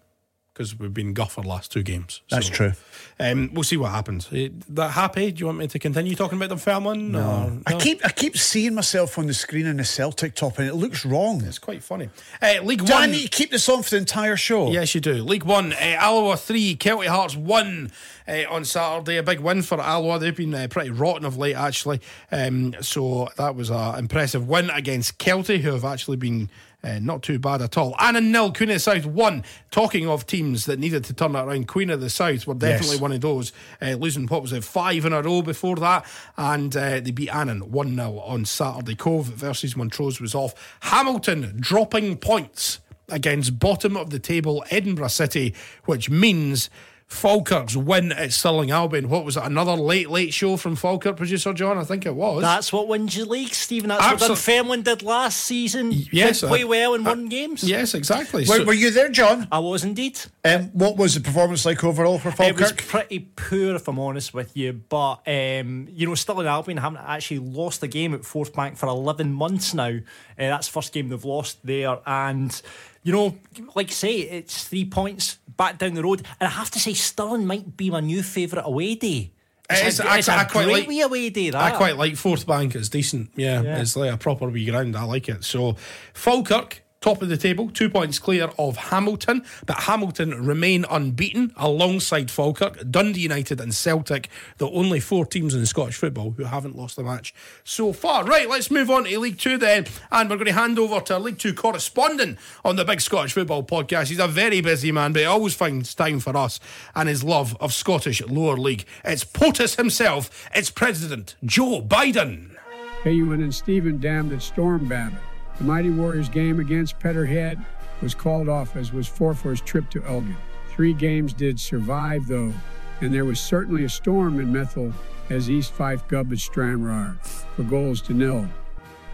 because we've been guffer last two games. That's true. Um, we'll see what happens. Eh, That happy? Do you want me to continue talking about the Fairmont? No. I keep I keep seeing myself on the screen in the Celtic top, and it looks wrong. It's quite funny. Uh, League Do I One. need to keep this on for the entire show? Yes, you do. League One, uh, Alloa 3, Kelty Hearts 1 uh, on Saturday. A big win for Alloa. They've been uh, pretty rotten of late, actually. Um, so that was an impressive win against Kelty, who have actually been. Uh, not too bad at all. Annan nil, Queen of the South one. Talking of teams that needed to turn it around, Queen of the South were definitely Yes. one of those. Uh, losing what was it, five in a row before that, and uh, they beat Annan one 0 on Saturday. Cove versus Montrose was off. Hamilton dropping points against bottom of the table Edinburgh City, which means Falkirk's win at Stirling Albion. What was it? Another late, late show from Falkirk producer John? I think it was. That's what wins you league, Steven. That's what Absol- Dunfermline did last season. yes, Did play uh, well and won games. yes, exactly. Were, So- were you there, John? I was indeed. Um, what was the performance like overall for Falkirk? It was pretty poor, if I'm honest with you. But um, you know, still in Albion haven't actually lost a game at Forthbank for 11 months now. Uh, that's the first game they've lost there, and you know, like I say, it's three points back down the road. And I have to say, Stirling might be my new favourite away day. It It's a, I- it's I quite great like- away day. That I quite like Forthbank. It's decent. Yeah, Yeah. it's like a proper wee ground. I like it. So Falkirk. Top of the table, two points clear of Hamilton, but Hamilton remain unbeaten alongside Falkirk, Dundee United, and Celtic, the only four teams in Scottish football who haven't lost a match so far. Right, let's move on to League Two then, and we're going to hand over to our League Two correspondent on the Big Scottish Football Podcast. He's a very busy man, but he always finds time for us and his love of Scottish lower league. It's POTUS himself, it's President Joe Biden. Payuan and Steven damned at Storm Babet. The Mighty Warriors game against Peterhead was called off, as was Forfar's trip to Elgin. Three games did survive, though, and there was certainly a storm in Methil as East Fife gubbed Stranraer for goals to nil.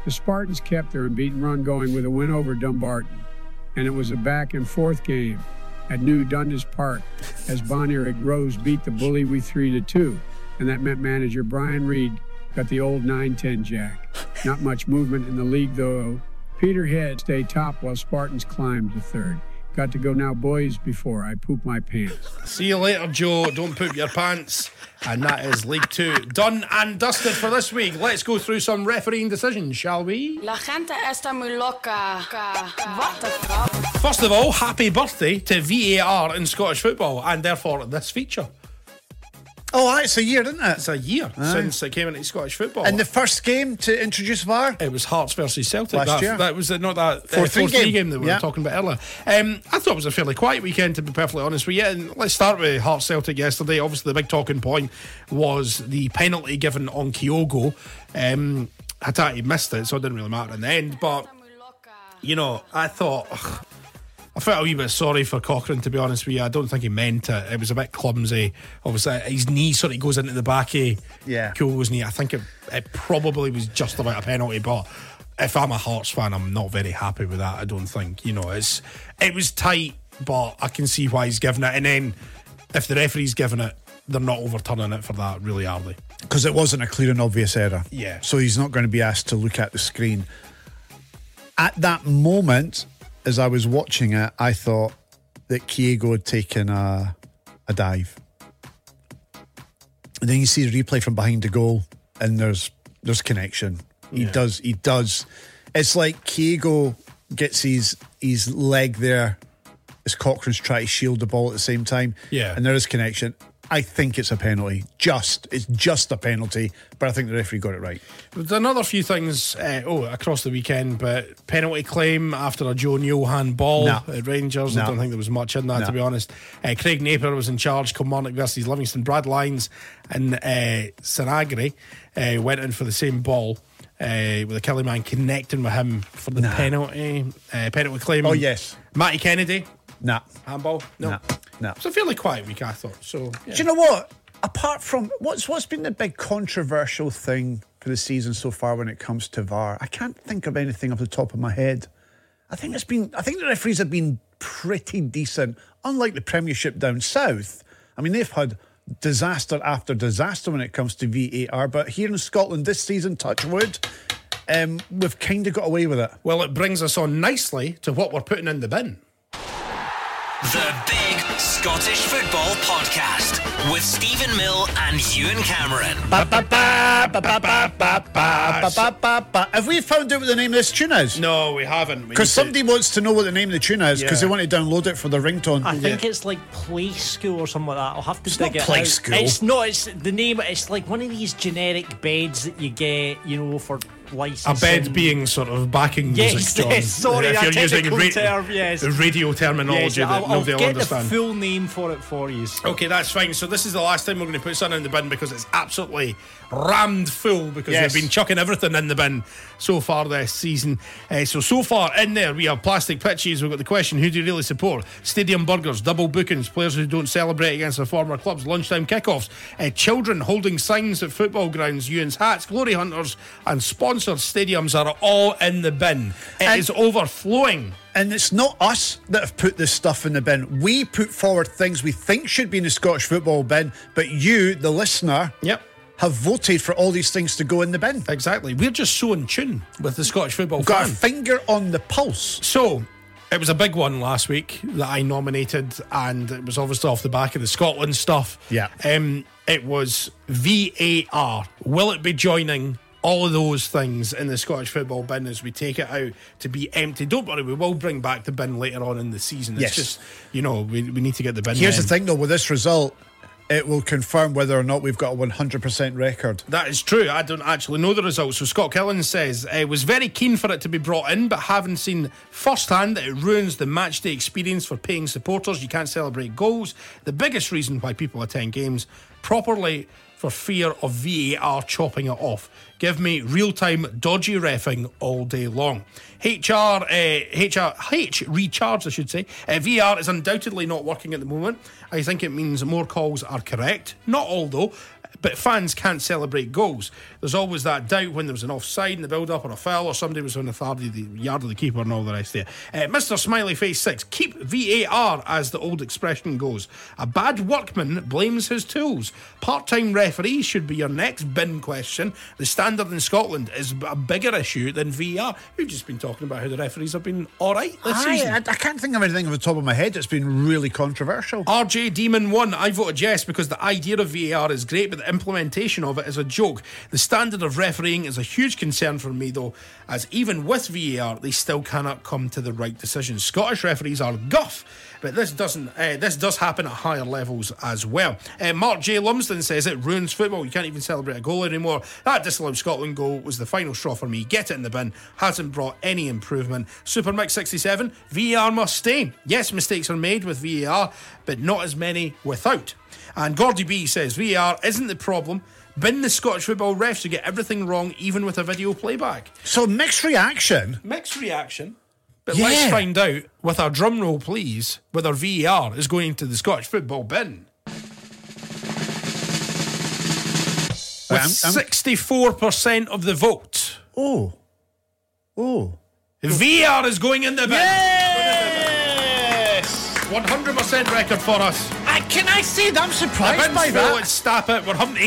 The Spartans kept their unbeaten run going with a win over Dumbarton, and it was a back and forth game at New Dundas Park as Bonnyrigg Rose beat the Bully Wee 3 to 2, and that meant manager Brian Reed got the old 9-10 jack. Not much movement in the league though. Peterhead stayed top while Spartans climbed to third. Got to go now, boys, before I poop my pants. See you later, Joe. Don't poop your pants. And that is League Two done and dusted for this week. Let's go through some refereeing decisions, shall we? La gente está muy loca. What the fuck? First of all, happy birthday to VAR in Scottish football, and therefore this feature. Oh, it's a year, isn't it? It's a year since it came into Scottish football. And the first game to introduce VAR? It was Hearts versus Celtic. Last that, year. that was not that 4-3 4-3 game. game. that we Yeah. were talking about earlier. Um, I thought it was a fairly quiet weekend, to be perfectly honest with you. And let's start with Hearts Celtic yesterday. Obviously, the big talking point was the penalty given on Kyogo. Um, Hatate missed it, so it didn't really matter in the end. But you know, I thought. ugh, I felt a wee bit sorry for Cochrane, to be honest with you. I don't think he meant it. It was a bit clumsy. Obviously, his knee sort of goes into the back of Yeah. Kyogo's knee. I think it, it probably was just about a penalty, but if I'm a Hearts fan, I'm not very happy with that. I don't think. You know, it's it was tight, but I can see why he's given it. And then if the referee's given it, they're not overturning it for that, really, are they? Because it wasn't a clear and obvious error. Yeah. So he's not going to be asked to look at the screen. At that moment, as I was watching it, I thought that Kyogo had taken a, a dive. And then you see the replay from behind the goal, and there's there's connection. He Yeah. does he does. It's like Kyogo gets his his leg there as Cochrane's trying to shield the ball at the same time. Yeah. And there is connection. I think it's a penalty. Just it's just a penalty, but I think the referee got it right. There's another few things uh, oh across the weekend, but penalty claim after a Joe Johan ball No. at Rangers. I don't think there was much in that to be honest. Uh, Craig Napier was in charge. Kilmarnock versus Livingston. Brad Lyons and uh, Sanagri uh, went in for the same ball. Uh, with a Kelly man connecting with him for the penalty uh, penalty claim. Oh, yes. Matty Kennedy Nah. handball. No, No. No. It's a fairly quiet week, I thought. So yeah. Do you know what? Apart from what's what's been the big controversial thing for the season so far when it comes to VAR, I can't think of anything off the top of my head. I think it's been. I think the referees have been pretty decent, unlike the Premiership down south. I mean, they've had disaster after disaster when it comes to VAR, but here in Scotland this season, touch wood, um, we've kind of got away with it. Well, it brings us on nicely to what we're putting in the bin. The Big Scottish Football Podcast with Steven Mill and Ewen Cameron. Have we found out what the name of this tune is? No, we haven't. Because somebody wants to know what the name of the tune is because yeah. they want to download it for their ringtone. I think yeah. it's like Play School or something like that. I'll have to it's dig not it Play out. School. It's not. It's the name. It's like one of these generic beds that you get, you know, for a bed being sort of backing Yes, music, John. yes, sorry, if you're using technical term, yes. radio Yes, terminology I'll, that I'll nobody will get understand. the full name for it for you. Okay, that's fine. So this is the last time we're going to put something in the bin because it's absolutely rammed full because Yes. we've been chucking everything in the bin so far this season. Uh, so so far in there we have plastic pitches. We've got the question: Who do you really support? Stadium burgers, double bookings, players who don't celebrate against their former clubs, lunchtime kickoffs, uh, children holding signs at football grounds, Ewen's hats, glory hunters, and sponsored stadiums are all in the bin. It And- is overflowing. And it's not us that have put this stuff in the bin. We put forward things we think should be in the Scottish football bin, but you, the listener, Yep. Have voted for all these things to go in the bin. Exactly. We're just so in tune with the Scottish football We've Got a fan. finger on the pulse. So, it was a big one last week that I nominated, and it was obviously off the back of the Scotland stuff. Yeah. Um, it was VAR. Will it be joining all of those things in the Scottish football bin as we take it out to be empty? Don't worry, we will bring back the bin later on in the season. It's Yes. just, you know, we, we need to get the bin. Here's in. the thing, though, with this result, it will confirm whether or not we've got a 100% record. That is true. I don't actually know the results. So Scott Killen says uh, was very keen for it to be brought in, but having seen firsthand that it ruins the match day experience for paying supporters. You can't celebrate goals. The biggest reason why people attend games properly for fear of VAR chopping it off. Give me real time dodgy refing all day long. HR, uh, HR, H recharge, I should say. Uh, VR is undoubtedly not working at the moment. I think it means more calls are correct. Not all though. But fans can't celebrate goals. There's always that doubt when there was an offside in the build up or a foul or somebody was on the third of the yard of the keeper and all the rest of it. Uh, Mr. Smiley Face 6, keep VAR as the old expression goes. A bad workman blames his tools. Part time referees should be your next bin question. The standard in Scotland is a bigger issue than VAR. We've just been talking about how the referees have been all right this I, season. I, I can't think of anything off the top of my head that's been really controversial. RJ Demon 1, I voted yes because the idea of VAR is great, but the implementation of it is a joke. The standard of refereeing is a huge concern for me, though, as even with VAR, they still cannot come to the right decision. Scottish referees are guff, but this doesn't. Uh, this does happen at higher levels as well. Uh, Mark J. Lumsden says it ruins football. You can't even celebrate a goal anymore. That disallowed Scotland goal was the final straw for me. Get it in the bin. Hasn't brought any improvement. Super Mix 67, VAR must stay. Yes, mistakes are made with VAR, but not as many without. And Gordy B says VAR isn't the problem. Bin the Scottish football refs who get everything wrong, even with a video playback. So, mixed reaction. Mixed reaction. But Yeah. let's find out, with our drum roll, please, whether VAR is going to the Scottish football bin. Um, with I'm- I'm- 64% of the vote, Oh. Oh. VAR is going in the bin. Yes! 100% record for us. I, can I say that I'm surprised by that? stamp it. We're to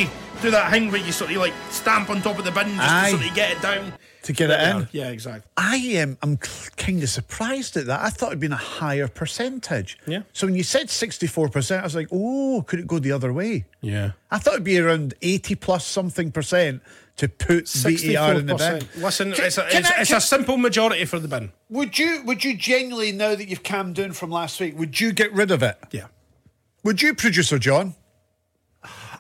do that thing where you sort of like stamp on top of the bin just Aye. to sort of get it down. To get it in? Yeah, exactly. I am I'm kind of surprised at that. I thought it'd been a higher percentage. Yeah. So when you said 64%, I was like, oh, could it go the other way? Yeah. I thought it'd be around 80 plus something percent to put VAR in the bin. Listen, Can- it's, a, it's, I- it's can- a simple majority for the bin. Would you would you genuinely, now that you've calmed down from last week, would you get rid of it? Yeah. Would you, producer John?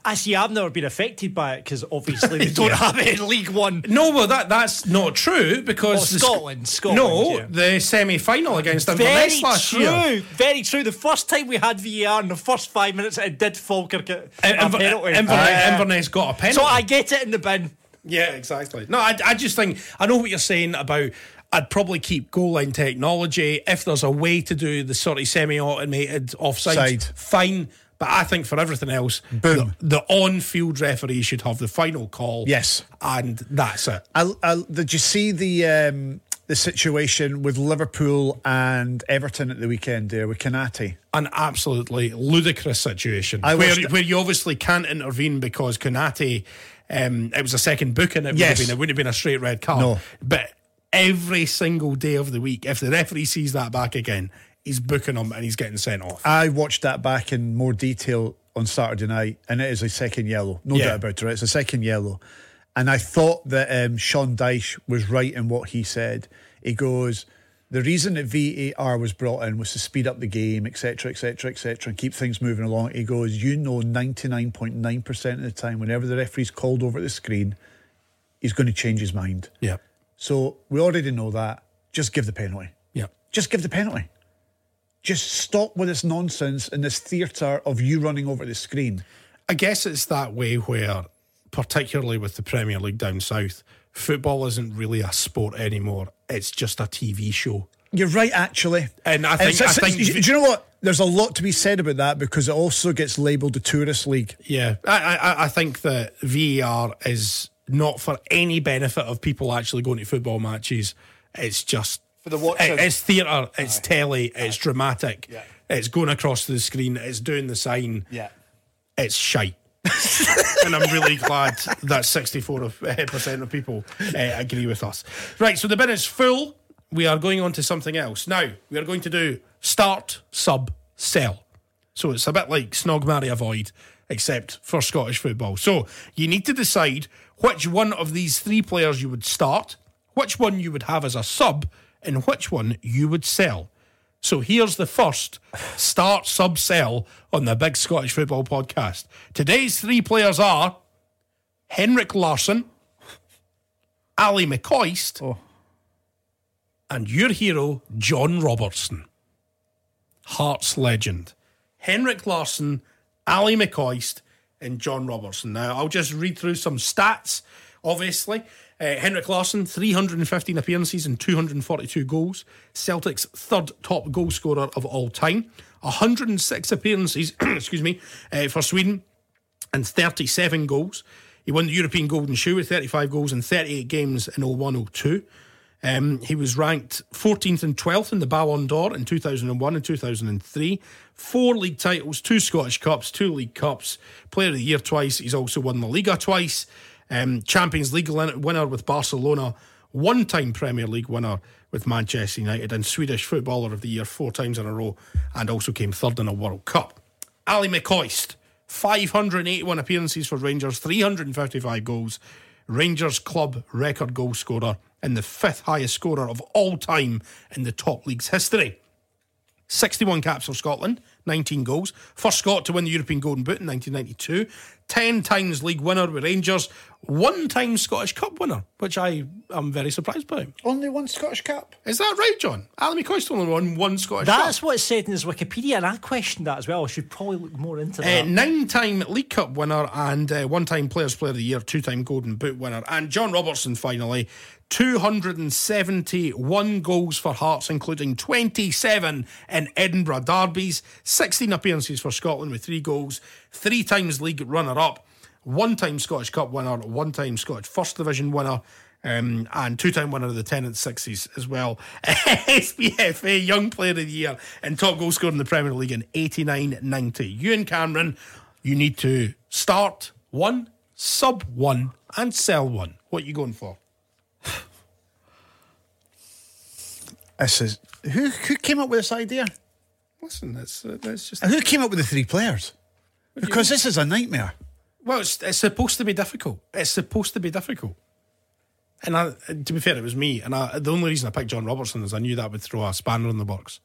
I see. I've never been affected by it because obviously they don't Yeah. have it in League One. No, well, that that's not true because Oh, the Scotland, Scotland, No, yeah. the semi-final against Very Inverness last true. year. Very true. The first time we had VAR in the first five minutes, it did Falkirk a, a Inver- penalty. Inverness, Uh, Inverness got a penalty. so I get it in the bin. Yeah, exactly. No, I, I just think I know what you're saying about. I'd probably keep goal line technology if there's a way to do the sort of semi-automated offside. Side. Fine, but I think for everything else, Boom. the, the on-field referee should have the final call. Yes. and that's it. I, I, did you see the um, the situation with Liverpool and Everton at the weekend there with Konate? An absolutely ludicrous situation I where, where you obviously can't intervene because Konate, um, it was a second booking. It would Yes. have been it wouldn't have been a straight red card. No. but every single day of the week, if the referee sees that back again, he's booking him and he's getting sent off. I watched that back in more detail on Saturday night, and it is a second yellow. No Yeah. doubt about it. It's a second yellow. And I thought that um, Sean Dyche was right in what he said. He goes, the reason that VAR was brought in was to speed up the game, etc., etc., etc., and keep things moving along. He goes, you know, 99.9% of the time, whenever the referee's called over the screen, he's going to change his mind. yeah, So we already know that. Just give the penalty. yeah. Just give the penalty. Just stop with this nonsense and this theatre of you running over the screen. I guess it's that way where, particularly with the Premier League down south, football isn't really a sport anymore. It's just a TV show. You're right, actually. And I think- It's- I think- do you know what? There's a lot to be said about that because it also gets labelled the tourist league. Yeah, I, I, I think that VAR is not for any benefit of people actually going to football matches. It's just For the watching. it- it's theatre, it's telly, it's dramatic, it's going across the screen, it's doing the sign. Yeah. it's shite. and I'm really glad that 64% of people uh, agree with us. Right, so the bin is full. We are going on to something else. Now, we are going to do start, sub, sell. So it's a bit like Snog, Marry, Avoid, except for Scottish football. So you need to decide which one of these three players you would start, which one you would have as a sub, and which one you would sell. So here's the first start, sub, sell on the Big Scottish Football Podcast. Today's three players are Henrik Larsson, Ali McCoist, oh. and your hero, John Robertson. Hearts legend. Henrik Larsson, Ali McCoist, and John Robertson. Now, I'll just read through some stats, obviously. Uh, Henrik Larsson, 315 appearances and 242 goals. Celtic's third top goal scorer of all time. 106 appearances, excuse me, uh, for Sweden and 37 goals. He won the European Golden Shoe with 35 goals in 38 games in 01 02. Um, he was ranked 14th and 12th in the Ballon d'Or in 2001 and 2003. Four league titles, two Scottish Cups, two League Cups. Player of the Year twice. He's also won La Liga twice. Um, Champions League winner with Barcelona. One time Premier League winner with Manchester United. And Swedish Footballer of the Year four times in a row. And also came third in a World Cup. Ali McCoist. 581 appearances for Rangers, 355 goals. Rangers club record goal scorer and the fifth highest scorer of all time in the top league's history. 61 caps for Scotland, 19 goals. First Scot to win the European Golden Boot in 1992. 10 times league winner with Rangers. One time Scottish Cup winner, which I am very surprised by. Only one Scottish Cup. Is that right, John? Ali McCoist only won one Scottish Cup. That's what it said in his Wikipedia, and I questioned that as well. I should probably look more into Uh, that. nine time League Cup winner and uh, one time Players Player of the Year, two time Golden Boot winner. And John Robertson, finally, 271 goals for Hearts, including 27 in Edinburgh derbies, 16 appearances for Scotland with three goals, three times league runner up, one time Scottish Cup winner, one time Scottish First Division winner. Um, and two-time winner of the Tennent Sixes as well. SPFA Young Player of the Year and top goal scorer in the Premier League in 89-90. Ewen Cameron, you need to start one, sub one, and sell one. What are you going for? This is who who came up with this idea? Listen, that's uh, that's just And who came up with the three players? Because this is a nightmare. well, it's, it's supposed to be difficult. It's supposed to be difficult. And I, to be fair, it was me. And I, the only reason I picked John Robertson is I knew that would throw a spanner in the box.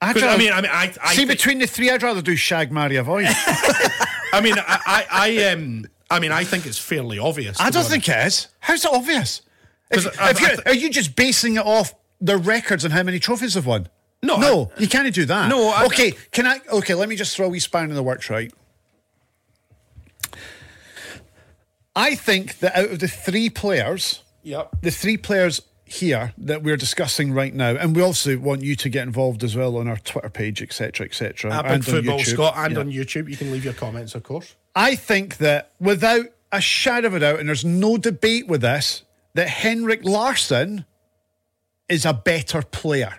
I'd 'Cause, I mean, I mean, I, I see think- between the three, I'd rather do Shag, Marry, Avoid. I I mean, I, I, I, um, I mean, I think it's fairly obvious. I don't think it is. How's it obvious? If, 'Cause I- if you're, I- are you just basing it off the records and how many trophies they've won? No, no, you can't do that. No, I- okay, can I? Okay, let me just throw a wee spanner in the works, right? I think that out of the three players, Yep. the three players here that we're discussing right now, and we also want you to get involved as well on our Twitter page, etc., etc., and Football YouTube. Scott and Yeah. on YouTube. You can leave your comments, of course. I think that without a shadow of a doubt, and there's no debate with this, that Henrik Larsson is a better player,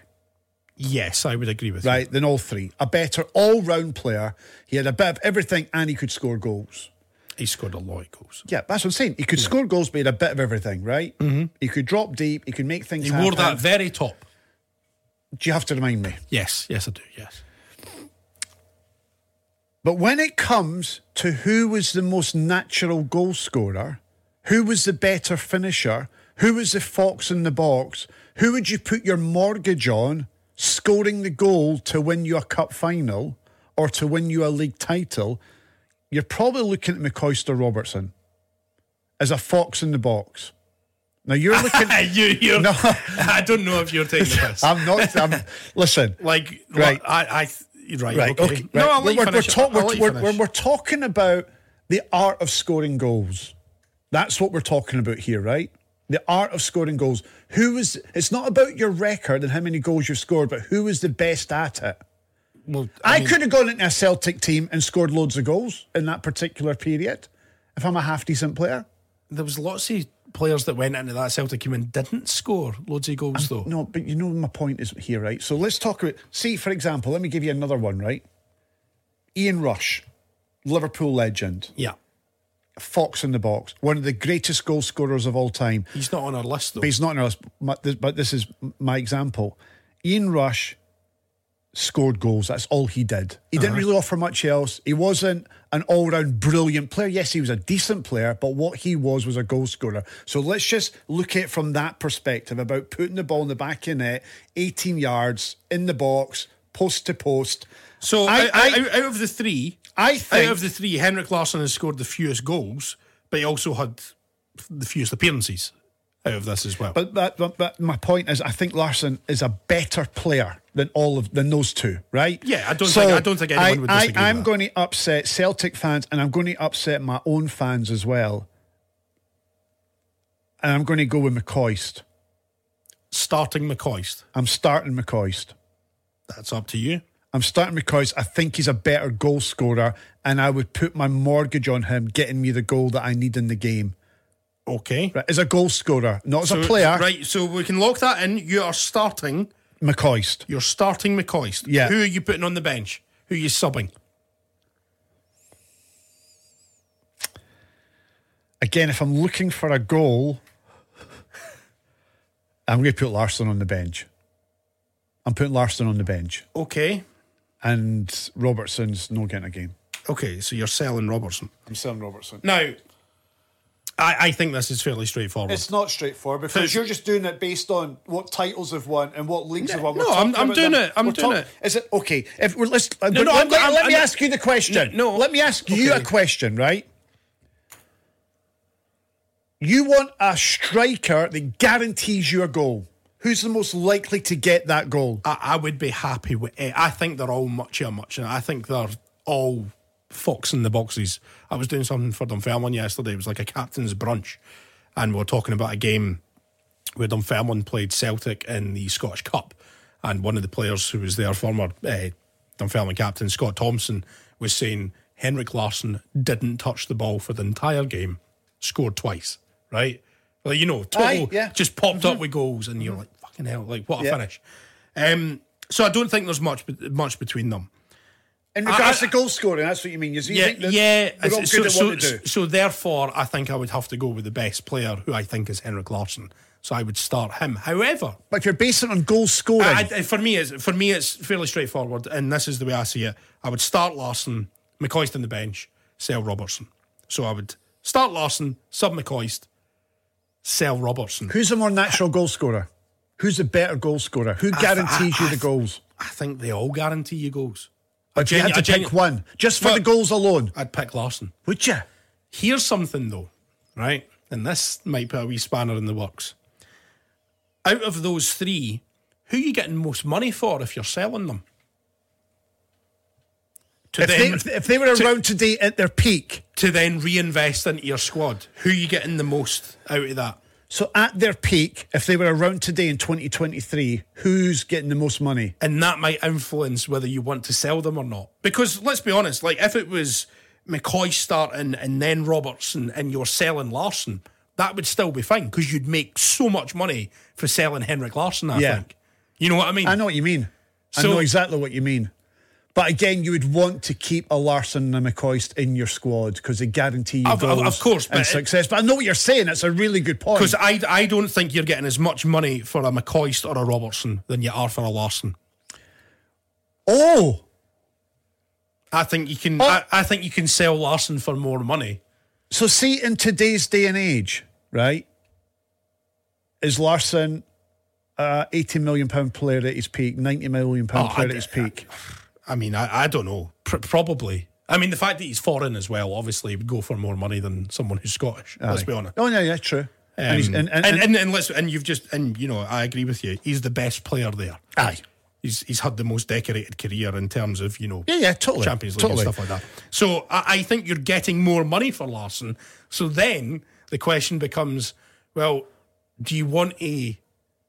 Yes, I would agree with right, than all three. A better all round player. He had a bit of everything and he could score goals. He scored a lot of goals. Yeah, that's what I'm saying. He could score goals, but he had a bit of everything, right? Mm-hmm. He could drop deep, he could make things happen. He happen. wore that very top. Do you have to remind me? Yes, yes, I do. Yes. But when it comes to who was the most natural goal scorer, who was the better finisher, who was the fox in the box, who would you put your mortgage on scoring the goal to win you a cup final or to win you a league title? You're probably looking at McCoist or Robertson as a fox in the box. Now you're looking. you, No. I don't know if you're taking the piss. I'm not. I'm, listen. like, Right. I, I, right, Right. okay. Okay. No. I'll we're, we're, finish. talk- we're, we're, we're, we're talking about the art of scoring goals. That's what we're talking about here, right? The art of scoring goals. Who is? It's not about your record and how many goals you've scored, but who was the best at it. Well, I, mean, could have gone into a Celtic team and scored loads of goals in that particular period if I'm a half decent player. There was lots of players that went into that Celtic team and didn't score loads of goals, though. No, but you know my point is here, right? So let's talk about. See, for example, let me give you another one, right? Ian Rush, Liverpool legend. Yeah. Fox in the box, one of the greatest goal scorers of all time. He's not on our list, though. But he's not in our list. But this- is my example. Ian Rush scored goals. That's all he did. He didn't uh-huh. really offer much else. He wasn't an all-round brilliant player. Yes, he was a decent player, but what he was was a goal scorer. So let's just look at it from that perspective about putting the ball in the back of net, 18 yards in the box, post to post. So, I- I- out, out of the three, I think out of the three, Henrik Larsson has scored the fewest goals, but he also had the fewest appearances out of this as well. But, but, but, but my point is, I think Larsson is a better player than all of than those two, right? Yeah, I don't think- I don't think anyone would disagree I, that. going to upset Celtic fans, and I'm going to upset my own fans as well. And I'm going to go with McCoist. starting McCoist, I'm starting McCoist. that's up to you. I'm starting McCoist. I think he's a better goal scorer, and I would put my mortgage on him getting me the goal that I need in the game. Okay. Right, as a goal scorer, not as So- a player. Right, so we can lock that in. You are starting. McCoist. You're starting McCoist. Yeah. Who are you putting on the bench? Who are you subbing? Again, if I'm looking for a goal, I'm going to put Larsson on the bench. I'm putting Larsson on the bench, Okay. And Robertson's no getting a game. Okay, so you're selling Robertson. I'm selling Robertson. Now, I, I think this is fairly straightforward. It's not straightforward because Because- you're just doing it based on what titles have won and what leagues have won. No, We're I'm- talking I'm about doing them. it. I'm We're doing talk- it. Is it okay? If we're let's No, no, let, I'm- let- I'm- let me I'm- ask you the question. No, no. let me ask you a question. Right? You want a striker that guarantees you a goal. Who's the most likely to get that goal? I, I would be happy with it. I think they're all much a much. I think they're all fox in the boxes. I was doing something for Dunfermline yesterday. It was like a captain's brunch, and we are talking about a game where Dunfermline played Celtic in the Scottish Cup, and one of the players who was their former uh, Dunfermline captain, Scott Thompson, was saying Henrik Larsson didn't touch the ball for the entire game, scored twice, right? Well, you know, total, Aye, yeah. just popped up with goals, and you're like, fucking hell, like what a Yeah. finish. Um, so I don't think there's much much between them. In regards I- to goal scoring, that's what you mean. You Yeah, think that yeah. they're all good so, so, so therefore, I think I would have to go with the best player, who I think is Henrik Larsson. So I would start him. However, But if you're basing on goal scoring, I, I- for me, it's for me it's fairly straightforward, and this is the way I see it. I would start Larsson, McCoist on the bench, sell Robertson. So I would start Larsson, sub McCoist, sell Robertson. who's the more natural goal scorer? Who's the better goal scorer? Who guarantees I- you I- the goals? I think they all guarantee you goals. If you had to pick one, just for the goals alone, I'd pick Larsson. would you? Here's something though, right? And this might put a wee spanner in the works. Out of those three, who are you getting most money for if you're selling them? To If then, they, if they were to- around today at their peak, to then reinvest into your squad, who are you getting the most out of that? So at their peak, if they were around today in 2023, who's getting the most money? and that might influence whether you want to sell them or not. Because let's be honest, like if it was McCoist starting and then Robertson and you're selling Larsson, that would still be fine because you'd make so much money for selling Henrik Larsson. I Yeah. think. You know what I mean? I know what you mean. I know exactly what you mean. But again, you would want to keep a Larsson and a McCoist in your squad because they guarantee you Of- goals of course, and but- success. But I know what you're saying. It's a really good point. Because I, I don't think you're getting as much money for a McCoist or a Robertson than you are for a Larsson. oh, I think you can. Oh. I, I think you can sell Larsson for more money. so see, in today's day and age, right? Is Larsson uh, 80 million pound player at his peak, 90 million pound Oh, player I- at his peak? I mean, I, I don't know. Pr- probably. I mean, the fact that he's foreign as well, obviously, would go for more money than someone who's Scottish. let's Aye. be honest. Oh, yeah, yeah, true. and, he's, Um, and, and, and, and, and let's and you've just and you know I agree with you. He's the best player there. Aye. He's he's had the most decorated career in terms of you know Yeah, yeah, totally. Champions League Totally. and stuff like that. So I, I think you're getting more money for Larsson. So then the question becomes, well, do you want to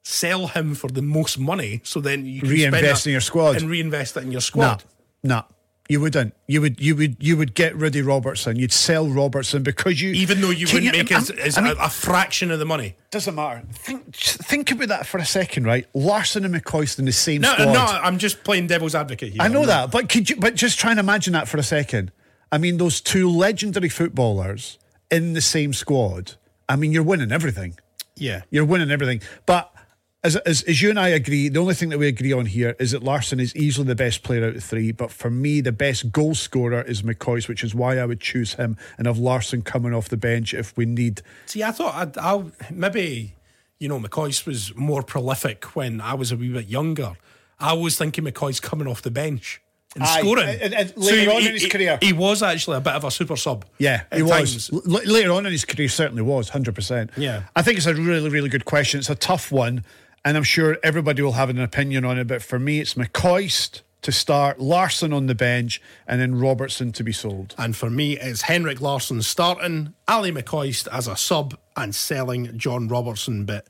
sell him for the most money so then you can Reinvest in your squad. and reinvest it in your no, squad? no. You wouldn't. You would. You would. You would get rid of Robertson. You'd sell Robertson because you, Even though you wouldn't make as, I mean, a, fraction of the money. doesn't matter. Think. think about that for a second, right? Larsson and McCoist in the same No, squad. no, I'm just playing devil's advocate here. I know that, but could you? But just try and imagine that for a second. I mean, those two legendary footballers in the same squad. I mean, you're winning everything. Yeah. You're winning everything. But as, as, as you and I agree, the only thing that we agree on here is that Larsson is easily the best player out of three. But for me, the best goal scorer is McCoist, which is why I would choose him and have Larsson coming off the bench if we need. See, I thought I'd, I'll maybe, you know, McCoist was more prolific when I was a wee bit younger. I was thinking McCoist coming off the bench and Aye, scoring. and- and later on in his career. he was actually a bit of a super sub. Yeah, he was. L- later on in his career, certainly was, 100%. Yeah. I think it's a really, really good question. It's a tough one, and I'm sure everybody will have an opinion on it. But for me, it's McCoist to start, Larsson on the bench, and then Robertson to be sold. And for me, it's Henrik Larsson starting, Ali McCoist as a sub, and selling John Robertson. But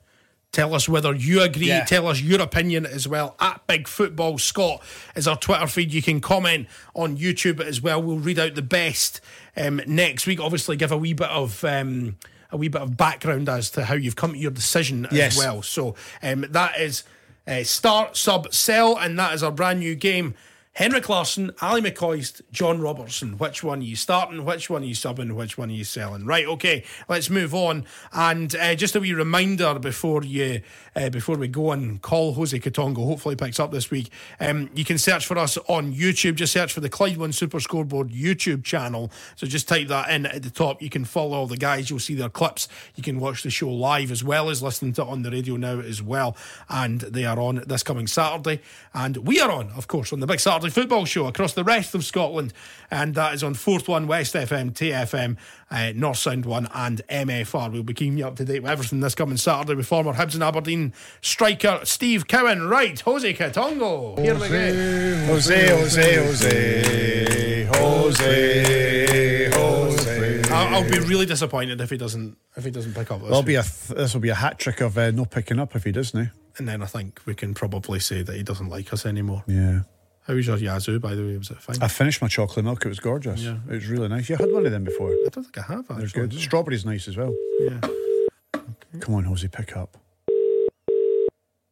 tell us whether you agree. Yeah. Tell us your opinion as well. At Big Football Scot is our Twitter feed. You can comment on YouTube as well. We'll read out the best um, next week. Obviously, give a wee bit of. Um, a wee bit of background as to how you've come to your decision Yes. as well. So um, that is uh, start, sub, sell, and that is our brand new game. Henrik Larsson, Ali McCoist, John Robertson. Which one are you starting? Which one are you subbing? Which one are you selling? Right, okay, let's move on. And uh, just a wee reminder before you uh, before we go and call Jose Quitongo, hopefully picks up this week. Um, you can search for us on YouTube. Just search for the Clyde One Super Scoreboard YouTube channel. So just type that in at the top. You can follow all the guys. You'll see their clips. You can watch the show live as well as listening to it on the radio now as well. And they are on this coming Saturday. And we are on, of course, on the big Saturday football show across the rest of Scotland. And that is on Forth One, West FM, Tay FM, uh, North Sound One, and MFR. We'll be keeping you up to date with everything this coming Saturday with former Hibs and Aberdeen striker Steve Cowan. Right, Jose Quitongo. Here we go. Jose, Jose, Jose, Jose, Jose. I'll, I'll be really disappointed if he doesn't if he doesn't pick up. This There'll be a th- this will be a hat trick of uh, no picking up if he does now. and then I think we can probably say that he doesn't like us anymore. Yeah. How was your Yazoo, by the way? Was it fine? I finished my chocolate milk. It was gorgeous. Yeah. It was really nice. You had one of them before. I don't think I have. Actually. They're good. Strawberry's nice as well. Yeah. Come on, Jose, pick up.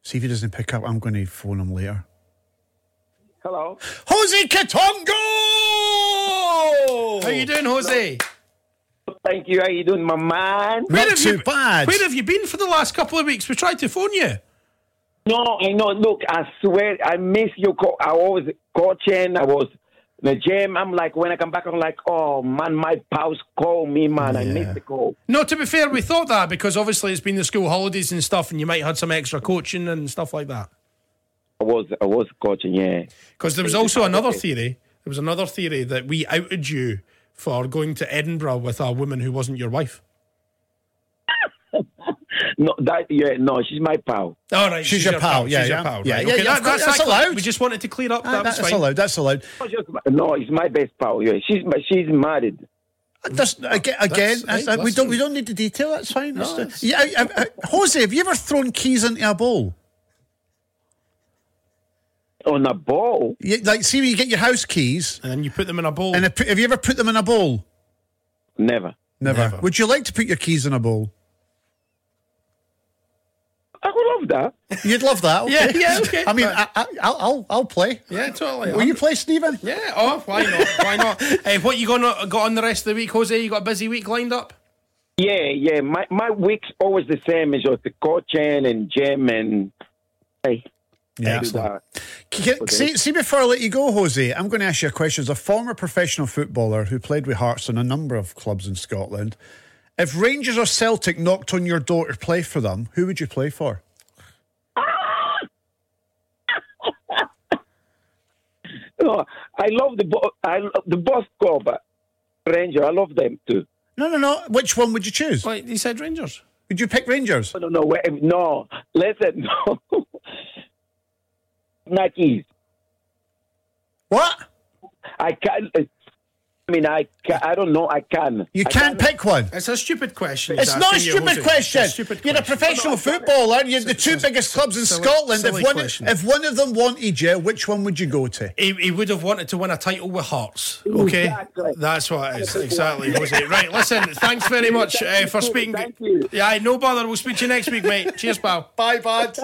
See if he doesn't pick up. I'm going to phone him later. Hello. Jose Quitongo! How are you doing, Jose? Thank you. How you doing, my man? Not have too you, bad. Where have you been for the last couple of weeks? We tried to phone you. No, I know. Look, I swear, I miss you. Co- I was coaching. I was in the gym. I'm like, when I come back, I'm like, oh man, my pals call me, man. I miss the call. No, to be fair, we thought that because obviously it's been the school holidays and stuff, and you might have had some extra coaching and stuff like that. I was, I was coaching. Yeah. Because there was also another theory. There was another theory that we outed you for going to Edinburgh with a woman who wasn't your wife. No, that yeah, no, she's my pal. Oh, All right, She's your pal, yeah, she's your yeah. pal, Yeah, right. yeah, okay, yeah, that- of course, that's fine. allowed. We just wanted to clear up. Ah, that was that's fine. allowed. That's allowed. Not No, it's my best pal. Yeah, she's she's married. Oh, that's, again, again uh, uh, That's- that's- hey, we don't we don't need the detail. That's fine. No, That's- yeah, I, I, Jose, have you ever thrown keys into a bowl? On a bowl? You, like, see when you get your house keys, And then you put them in a bowl. and have you ever put them in a bowl? Never. Never. Never. Would you like to put your keys in a bowl? I would love that. You'd love that. Okay. Yeah, yeah, okay. I mean, I, I, I'll, I'll I'll play. yeah, totally. Will you play, Steven? Yeah. Oh, why not? Why not? uh, what you gonna got on the rest of the week, Jose? You got a busy week lined up? Yeah, yeah. My my week's always the same as yours. The coaching and gym and hey. Yeah. do that. Can- See, see, before I let you go, Jose, I'm going to ask you a question. As a former professional footballer who played with Hearts in a number of clubs in Scotland, if Rangers or Celtic knocked on your door to play for them, who would you play for? No, I love the bo- I love the boss club, but Ranger. I love them too. No, no, no. Which one would you choose? Like you said, Rangers. Would you pick Rangers? No, no, wait, no. Listen, no. Nikes. What? I can't. I mean, I can, I don't know. I can. You I can't pick one. It's a stupid question. It's not a stupid question. It's a stupid You're a question. professional footballer. You're the two it's biggest clubs in silly- Scotland. If one, question. if one of them wanted you, which one would you go to? He, he would have wanted to win a title with Hearts. Okay, Exactly. that's what it is exactly. Jose. Right, listen. Thanks very much uh, for speaking. Thank you. Yeah, no bother. We'll speak to you next week, mate. Cheers, pal. Bye, bud.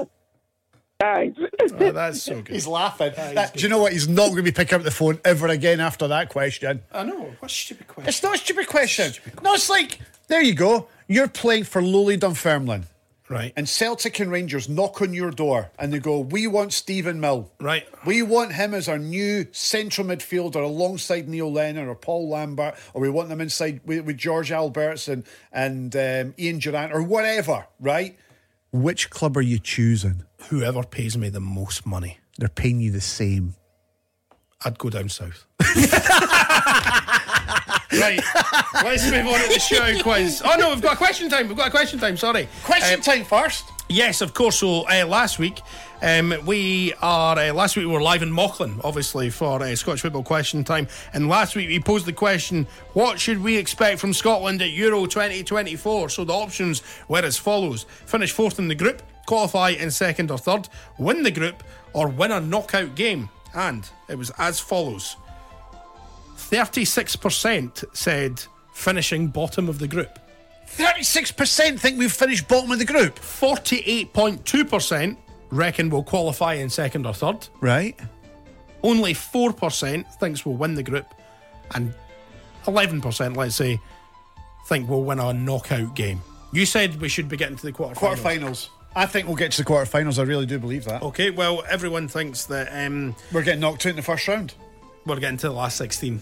Thanks. Oh, that's so good. He's laughing. That- do you know what? He's not going to be picking up the phone ever again after that question. I know. What a stupid question. It's not a stupid question. No, it's like, there you go. You're playing for lowly Dunfermline. Right. And Celtic and Rangers knock on your door and they go, We want Steven Mill. Right. We want him as our new central midfielder alongside Neil Lennon or Paul Lambert, or we want them inside with, with George Albertson and um, Ian Durrant or whatever, right? Which club are you choosing? Whoever pays me the most money, They're paying you the same. I'd go down south. right. Let's move on to the show quiz. Oh no, we've got a question time. We've got a question time. Sorry. Question Um, time first. Yes, of course. So uh, last week, um, we are uh, last week we were live in Mauchline, obviously for uh, Scottish football question time. And last week we posed the question: What should we expect from Scotland at Euro 2024? So the options were as follows: finish fourth in the group, qualify in second or third, win the group, or win a knockout game. And it was as follows: thirty-six percent said finishing bottom of the group. 36% think we've finished bottom of the group. 48.2% reckon we'll qualify in second or third. Right. Only 4% thinks we'll win the group. And 11%, let's say, think we'll win a knockout game. You said we should be getting to the quarterfinals. Quarterfinals. I think we'll get to the quarterfinals. I really do believe that. Okay, well, everyone thinks that um, We're getting knocked out in the first round. we're getting to the last 16.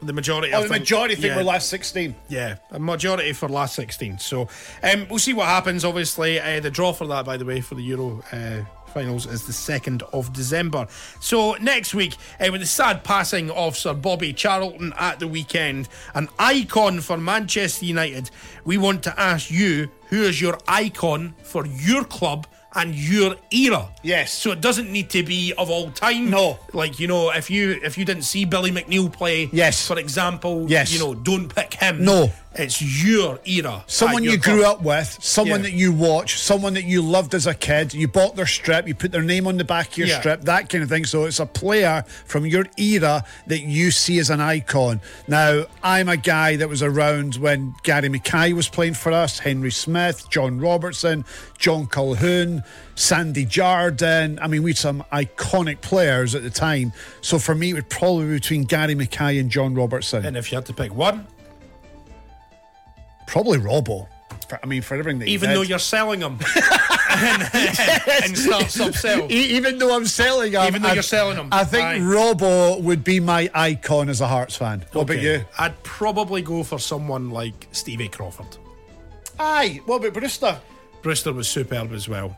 The majority Oh, I the think- majority think yeah. we're last 16. Yeah, a majority for last 16. So um, we'll see what happens. Obviously, uh, the draw for that, by the way, for the Euro uh, finals is the 2nd of December. So next week, uh, with the sad passing of Sir Bobby Charlton at the weekend, an icon for Manchester United, we want to ask you who is your icon for your club and your era. Yes. So it doesn't need to be of all time. No. Like, you know, if you if you didn't see Billy McNeill play, Yes. for example, Yes. you know, don't pick him. No. It's your era. Someone you grew club. up with, someone Yeah. that you watch, someone that you loved as a kid. You bought their strip, you put their name on the back of your Yeah. strip, that kind of thing. So it's a player from your era that you see as an icon. Now, I'm a guy that was around when Gary Mackay was playing for us, Henry Smith, John Robertson, John Colquhoun, Sandy Jardine. I mean, we had some iconic players at the time. So for me, it would probably be between Gary Mackay and John Robertson. And if you had to pick one, probably Robbo. For, I mean, for everything that he even did. though you're selling them uh, and, and start sub sell. E- even though I'm selling them, Even though I- you're selling them. I think Aye. Robbo would be my icon as a Hearts fan. What about you? I'd probably go for someone like Stevie Crawford. Aye. What about Brewster? Brewster was superb as well.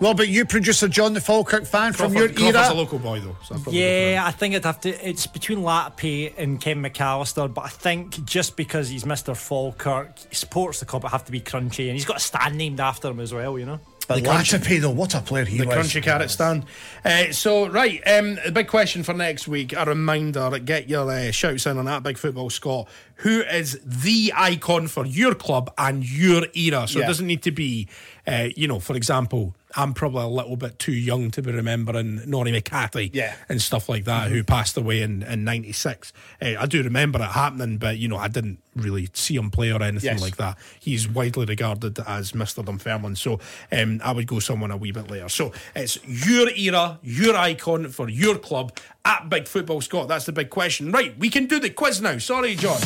Well, but you, producer John, the Falkirk fan from your Crawford, Crawford's a local boy though. So I'd probably go Yeah, I think I'd have to. It's between Latapy and Ken McAllister, but I think just because he's Mr. Falkirk, he supports the club, it have to be Crunchy, and he's got a stand named after him as well. You know. But Latapy, though, what a player he the was. crunchy carrot stand. Uh, so right, um, the big question for next week. A reminder: get your uh, shouts in on that big football Scot. Who is the icon for your club and your era? So it doesn't need to be, uh, you know, for example. I'm probably a little bit too young to be remembering Norrie McCathie Yeah. and stuff like that, who passed away in, in 96. Uh, I do remember it happening, but, you know, I didn't really see him play or anything Yes. like that. He's widely regarded as Mr. Dunfermline. So um, I would go someone a wee bit later. So it's your era, your icon for your club at Big Football Scot. That's the big question. Right, we can do the quiz now. Sorry, John.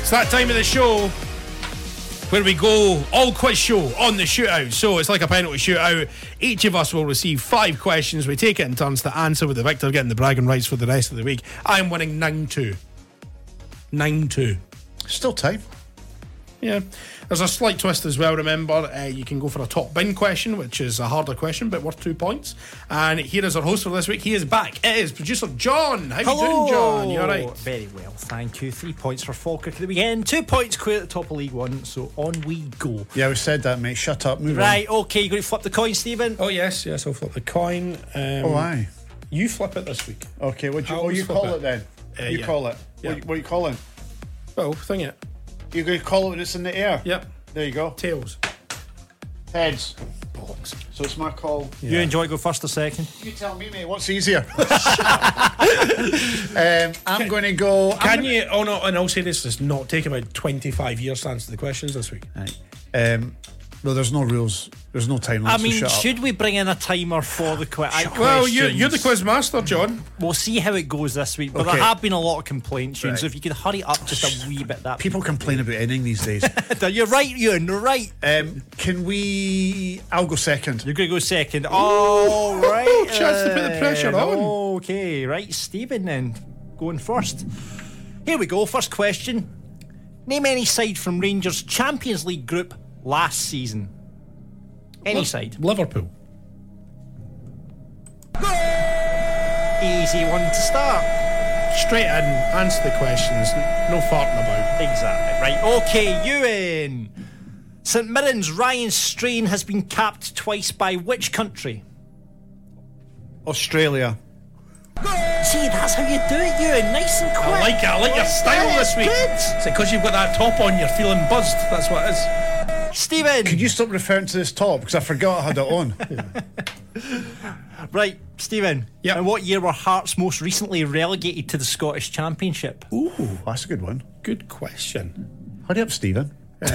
It's that time of the show where we go all quiz show on the shootout. So it's like a penalty shootout. Each of us will receive five questions. We take it in turns to answer with the victor getting the bragging rights for the rest of the week. I'm winning 9 2. 9 2. Still tight. Yeah. There's a slight twist as well, remember. Uh, you can go for a top bin question, which is a harder question, but worth two points. And here is our host for this week. He is back. It is producer John. How you doing, John? You all right? Very well, thank you. Three points for Falkirk at the weekend. Two points clear at the top of League One. So on we go. Yeah, we said that, mate. Shut up. Move Right, okay, you're going to flip the coin, Steven. Oh, yes, yes. I'll flip the coin. Um. Oh, aye. You flip it this week. Okay, what you, oh, you call flip it, then? Uh, you yeah. call it. Yeah. What, what are you calling? Well, thing it. You're going to call it when it's in the air? Yep. There you go. Tails. Heads. Bollocks. So it's my call. You enjoy go first or second? You tell me, mate. What's easier? um, I'm going to go. I'm Can gonna- you, oh no, and I'll say this: seriousness, not take about 25 years to answer the questions this week? Um, no, there's no rules. There's no time limit. I so mean, shut up. should we bring in a timer for the quiz? Well, you, you're the quiz master, John. We'll see how it goes this week. But Okay. there have been a lot of complaints, Ewen, Right. so if you could hurry up just a wee bit, that People complain about anything these days. You're right, Ewen. You're right. um, can we? I'll go second. You're going to go second. All right. chance to put the pressure uh, on. Okay, right, Steven. Then going first. Here we go. First question. Name any side from Rangers Champions League group last season. Any side. Liverpool. Easy one to start. Straight in, answer the questions, no farting about. Exactly. Right. Okay, Ewen. St Mirren's Ryan Strain has been capped twice by which country? Australia. See, that's how you do it, Ewen. Nice and quick. I like it, I like your style this week. Good. Is it because you've got that top on, you're feeling buzzed? That's what it is. Steven. Could you stop referring to this top because I forgot I had it on. Right, Steven. Yep. In what year were Hearts most recently relegated to the Scottish Championship? Ooh, that's a good one. Good question. Hurry up, Steven.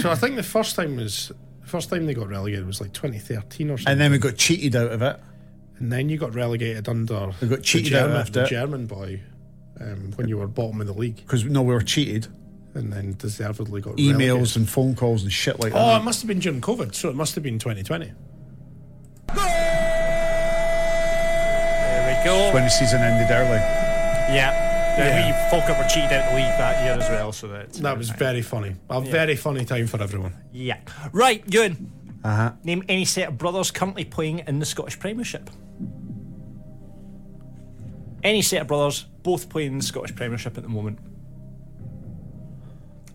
So I think the first time was the first time they got relegated was like 2013 or something. And then we got cheated out of it. And then you got relegated under We got cheated the out German, after the it. German boy um, when you were bottom of the league, Because no, we were cheated. And then deservedly got Emails relegated. and phone calls and shit like Oh, that. Oh, it must have been during COVID, so it must have been 2020. There we go. when the season ended early. Yeah. Yeah. We Falkirk were cheated out of the league that year as well, so that That was very funny. A very funny time for everyone. Yeah. Right, Ewen. Uh huh. Name any set of brothers currently playing in the Scottish Premiership. Any set of brothers, both playing in the Scottish Premiership at the moment.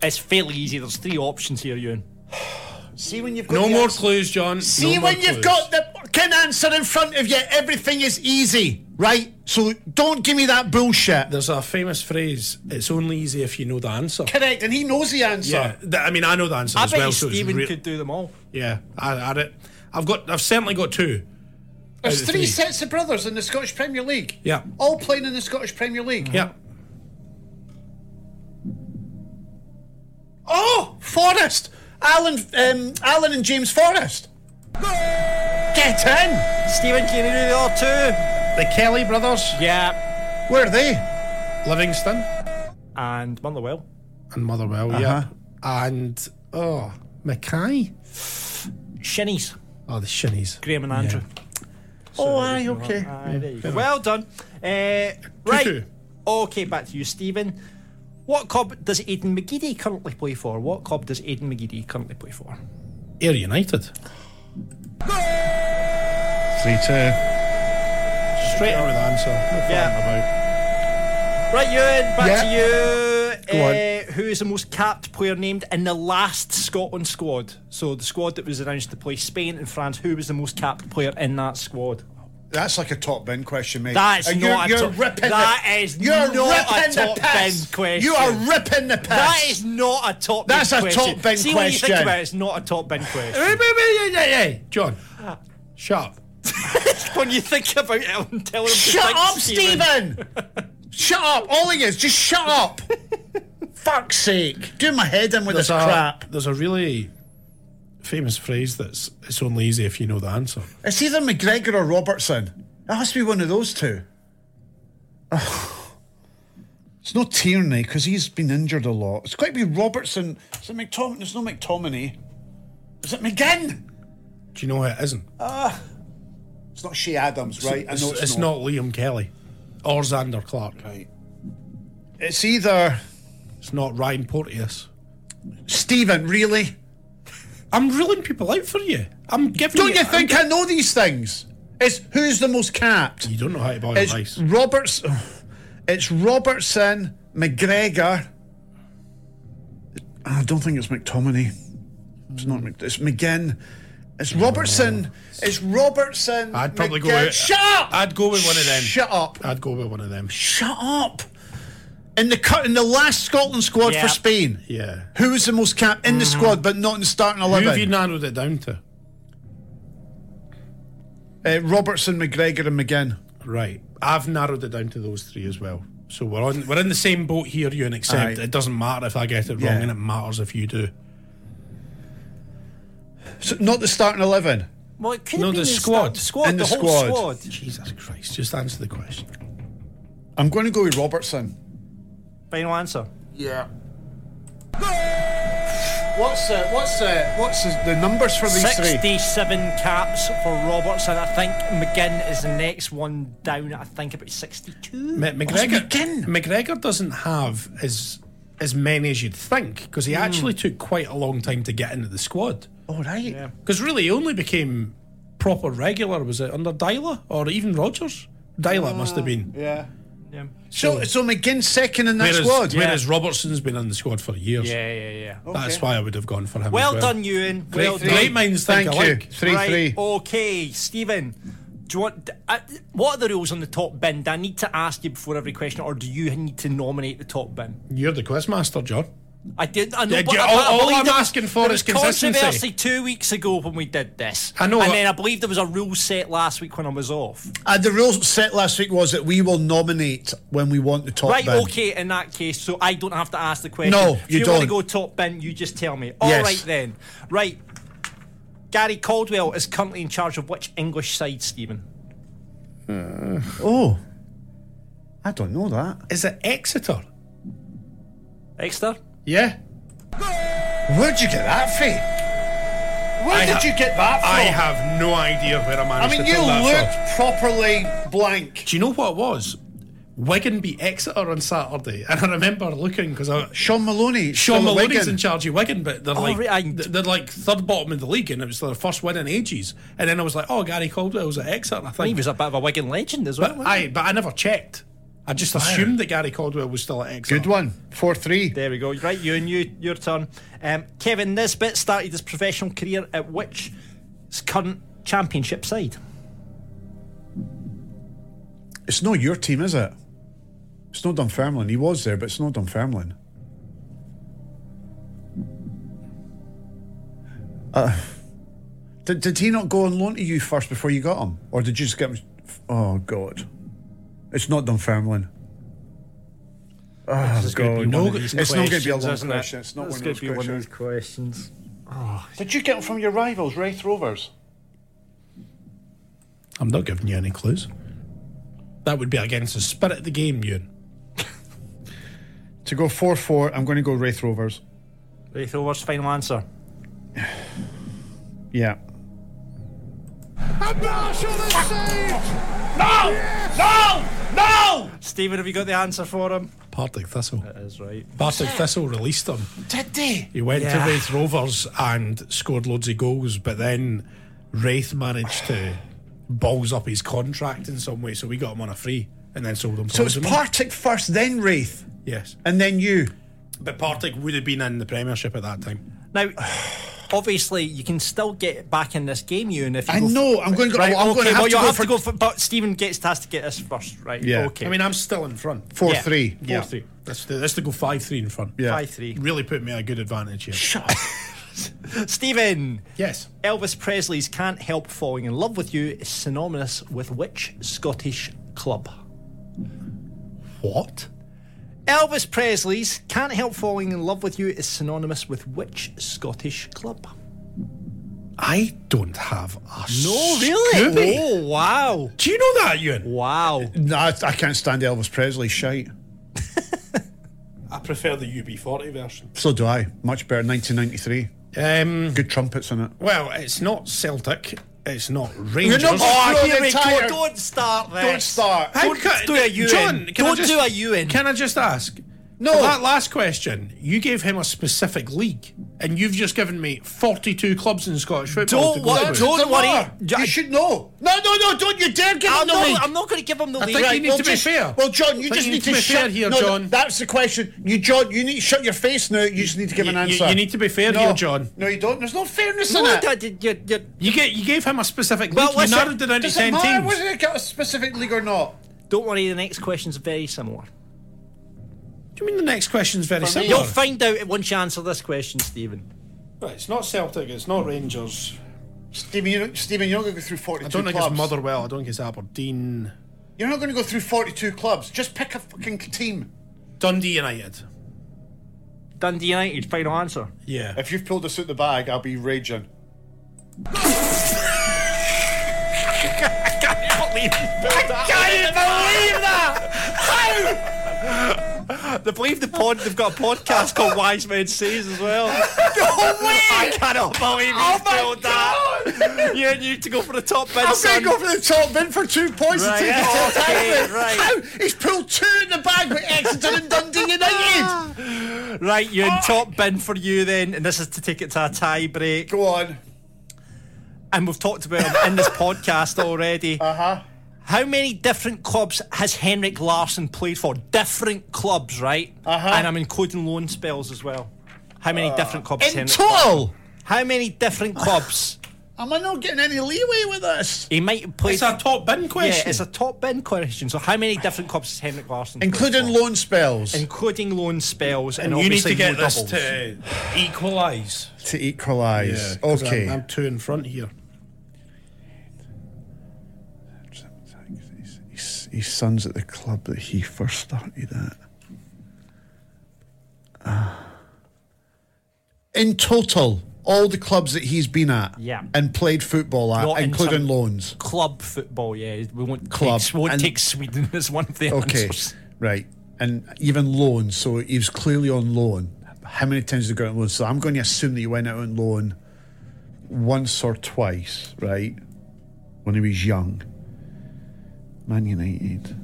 It's fairly easy. There's three options here, Ewen. See when you've got No the more answer- clues, John. See No when you've clues. got the fucking answer in front of you, everything is easy, right? So don't give me that bullshit. There's a famous phrase: "It's only easy if you know the answer." Correct, and he knows the answer. Yeah, th- I mean, I know the answer I as bet well. you so Steven re- could do them all. Yeah, I had it. I've got. I've certainly got two. There's out of three sets of brothers in the Scottish Premier League. Yeah. All playing in the Scottish Premier League. Yeah. Oh, Forrest! Alan, um, Alan and James Forrest. Get in! Steven, can you do the other two? The Kelly brothers, Yeah. Where are they? Livingston And Motherwell. and Motherwell. Uh-huh. Yeah, and oh, Mackay. Shinnies. Oh, the Shinnies. Graeme and Andrew. Oh, aye, okay. Aye, go. Well done. Uh, right. Okay, back to you, Steven. What club does Aidan McGeady currently play for? What club does Aidan McGeady currently play for? Ayr United. 3 2. Straight out with the answer. No Yeah. yeah. about. Right, Ewen, back Yeah. to you. Go on. Uh, who is the most capped player named in the last Scotland squad? So the squad that was announced to play Spain and France. Who was the most capped player in that squad? That's like a top bin question, mate. That's And not a you're, top- you're ripping that the, is you're not a ripping the top piss. bin question. You are ripping the piss. That is not a top. That's bin a question. top bin question. See what you think about it. It's not a top bin question. John. Shut up. when you think about it, I'm telling him Shut think, up, Steven! shut up, all of you, just shut up. Fuck's sake. Do my head in with There's this a, crap. there's a really famous phrase that's it's only easy if you know the answer. It's either McGregor or Robertson. It has to be one of those two. Ugh. It's not Tierney because he's been injured a lot. It's to be Robertson. Is it McTominay? There's no McTominay. Is it McGinn? Do you know who it isn't? Ah. It's not Che Adams, right? It's, I know it's, it's not. Liam Kelly or Zander Clark. Right. It's either It's not Ryan Porteous. Steven, really? I'm ruling people out for you. I'm giving Don't you. you I'm think I know these things? It's who's the most capped? you don't know how to boil It's rice? Roberts. Oh, it's Robertson, McGregor. I don't think it's McTominay. It's not. Mc- It's McGinn. It's Robertson. It's Robertson. I'd probably go McGinn- with- Shut up. I'd go with one of them. Shut up. I'd go with one of them. Shut up. In the cut in the last Scotland squad Yeah. for Spain, Yeah. who was the most capped in the squad but not in the starting Who have you narrowed it down to? Uh, Robertson, McGregor, and McGinn. Right. I've narrowed it down to those three as well. So we're on we're in the same boat here, you and except Aye. it doesn't matter if I get it wrong Yeah. and it matters if you do. So not the starting eleven. Well, it could No, have been the the squad. squad. squad In the, the whole squad. squad. Jesus Christ, just answer the question. I'm going to go with Robertson. Final answer. Yeah. What's uh, what's uh, what's the, the numbers for these three? 67 caps for Robertson. I think McGinn is the next one down. I think about 62. Ma- McGregor McGinn? McGregor doesn't have as as many as you'd think because he actually took quite a long time to get into the squad. All right. Because really, he only became proper regular. Was it under Deila or even Rodgers? Deila it must have been. Yeah. Yeah. So so McGinn's second in that Whereas, squad. whereas Robertson's been in the squad for years. Yeah, yeah, yeah. That's why I would have gone for him. Well, well done, Ewen. Well three. done. Great minds think Thank you. alike. Three right, three. Okay, Steven. Do you want? Uh, what are the rules on the top bin? Do I need to ask you before every question, or do you need to nominate the top bin? You're the quizmaster, John. I did. I know. Yeah, but yeah, I- all- I all believe I'm there asking for there is was consistency. Controversy two weeks ago when we did this. I know, And uh, then I believe there was a rule set last week when I was off. Uh, the rules set last week was that we will nominate when we want the top Right, bin. okay, in that case, so I don't have to ask the question. No, you, if you you want to go top bin, you just tell me. All right Yes. then. Right. Gary Caldwell is currently in charge of which English side, Steven? Oh, I don't know that. Is it Exeter? Exeter? Yeah. Where'd you get that from? Where I did ha- you get that from? I have no idea where I managed I managed mean, to you pull that looked from. properly blank. Do you know what it was? Wigan beat Exeter on Saturday, and I remember looking because Shaun Maloney. Shaun Maloney's Wigan. in charge of Wigan, but they're oh, like right, I- they're like third bottom in the league, and it was their first win in ages. And then I was like, oh, Gary Caldwell was at Exeter. I think He was a bit of a Wigan legend as well. But? I, but I never checked. I just assumed that Gary Caldwell was still at Exeter. Good one. 4 3. There we go. Right, you and you, your turn. Um, Kevin Nisbet started his professional career at which current championship side? It's not your team, is it? It's not Dunfermline. He was there, but it's not Dunfermline. Uh, did, did he not go on loan to you first before you got him? Or did you just get him? Oh, God. It's not Dunfermline. Oh, ah, is gonna God. No, one of these it's not going to be a long questions, isn't it? question. It's not This one of gonna be one of questions. these questions. Ah. Did you get them from your rivals, Raith Rovers? I'm not giving you any clues. That would be against the spirit of the game, Ewen. To go 4 4, I'm going to go Raith Rovers. Raith Rovers, final answer. Yeah. Steven, have you got the answer for him? Partick Thistle. That is right. Partick Thistle released him. Did they? He went Yeah. to Raith Rovers and scored loads of goals, but then Raith managed to balls up his contract in some way, so we got him on a free and then sold him. So it's Partick first, then Raith, Yes, and then you. but Partick would have been in the Premiership at that time. Now, obviously, you can still get back in this game, you and if you I go know, I'm going to go- Right, I'm okay, going to have well, to you'll go have for- to go for. But Steven gets has to get this first, right? Yeah. Okay. I mean, I'm still in front. 4 Yeah. 3. Yeah, 4-3. Let's, do, let's to go five three in front. Yeah. five three. really put me at a good advantage here. Shut. Steven. Yes, Elvis Presley's "Can't Help Falling in Love with You" is synonymous with which Scottish club? what? Elvis Presley's "Can't Help Falling in Love with You" is synonymous with which Scottish club? I don't have a No, really? Scooby. Oh, wow, Do you know that, Ewen? wow. No, I, I can't stand Elvis Presley shite. I prefer the UB40 version. So do I. Much better. 1993. Um, Good trumpets in it. well, it's not Celtic. It's not Rangers. You're not- Oh, Throw here the we go. Don't start this. Don't start. How Don't ca- do a UN. John, can Don't just- do a UN. Can I just ask? No. For that last question, you gave him a specific league, and you've just given me 42 clubs in Scottish football. Don't to go worry, through. don't Doesn't worry. matter. J- You should know. No, no, no, don't you dare give I'm him the not, league. I'm not going to give him the I lead. think you need well, to be just- fair. Well, John, you just you need to, be fair shut here, no, no, John. that's the question. You, John, you need to shut your face now. You just need to give an You- you- answer. you need to be fair no. here, John. No, you don't. There's no fairness No, in it. Dad, you- you- you- You get you gave him a specific league. Well, you listen, narrowed it down to 10 matter teams. whether they got a specific league or not? Don't worry, the next question's very similar. Do you mean the next question's very me- similar? You'll find out once you answer this question, Steven. Right, it's not Celtic. It's not Rangers. Steven, you Steven, you're not going to go through 42 I don't think clubs. it's Motherwell. I don't think it's Aberdeen. You're not going to go through 42 clubs. Just pick a fucking team. Dundee United. Dundee United, final answer. Yeah. If you've pulled this out the bag, I'll be raging. I can't believe, I can't believe that! How? They believe the pod. They've got a podcast called Wise Men Says as well. No way! I cannot believe you Oh spilled that. You need to go for the top bin. I'm son. going to go for the top bin for two points Right, to take it to okay, time. right. How? He's pulled two in the bag with Exeter and Dundee United. Right, you're in top bin for you then, and this is to take it to a tie break. Go on. And we've talked about him in this podcast already. Uh huh. How many different clubs has Henrik Larsson played for? Different clubs, right? Uh-huh. And I'm including loan spells as well. How many different clubs? In Henrik total, How many different clubs? am I not getting any leeway with this? He might have played. It's a top bin question. Yeah, it's a top bin question. So, how many different clubs has Henrik Larsson? played Including loan spells including loan spells, and, and you need to get no this doubles. to equalise. to equalise. 'cause okay. I'm, I'm two in front here. His, son's at the club that he first started at. Ah. in total, all the clubs that he's been at Yeah. and played football at, Not including loans. club football. Yeah, we won't Club, Take, we won't and- take Sweden as one of the Okay, answers. right. And even loans, so he was clearly on loan. How many times did he go on loan? So I'm going to assume that he went out on loan once or twice, right? When he was young. Man United,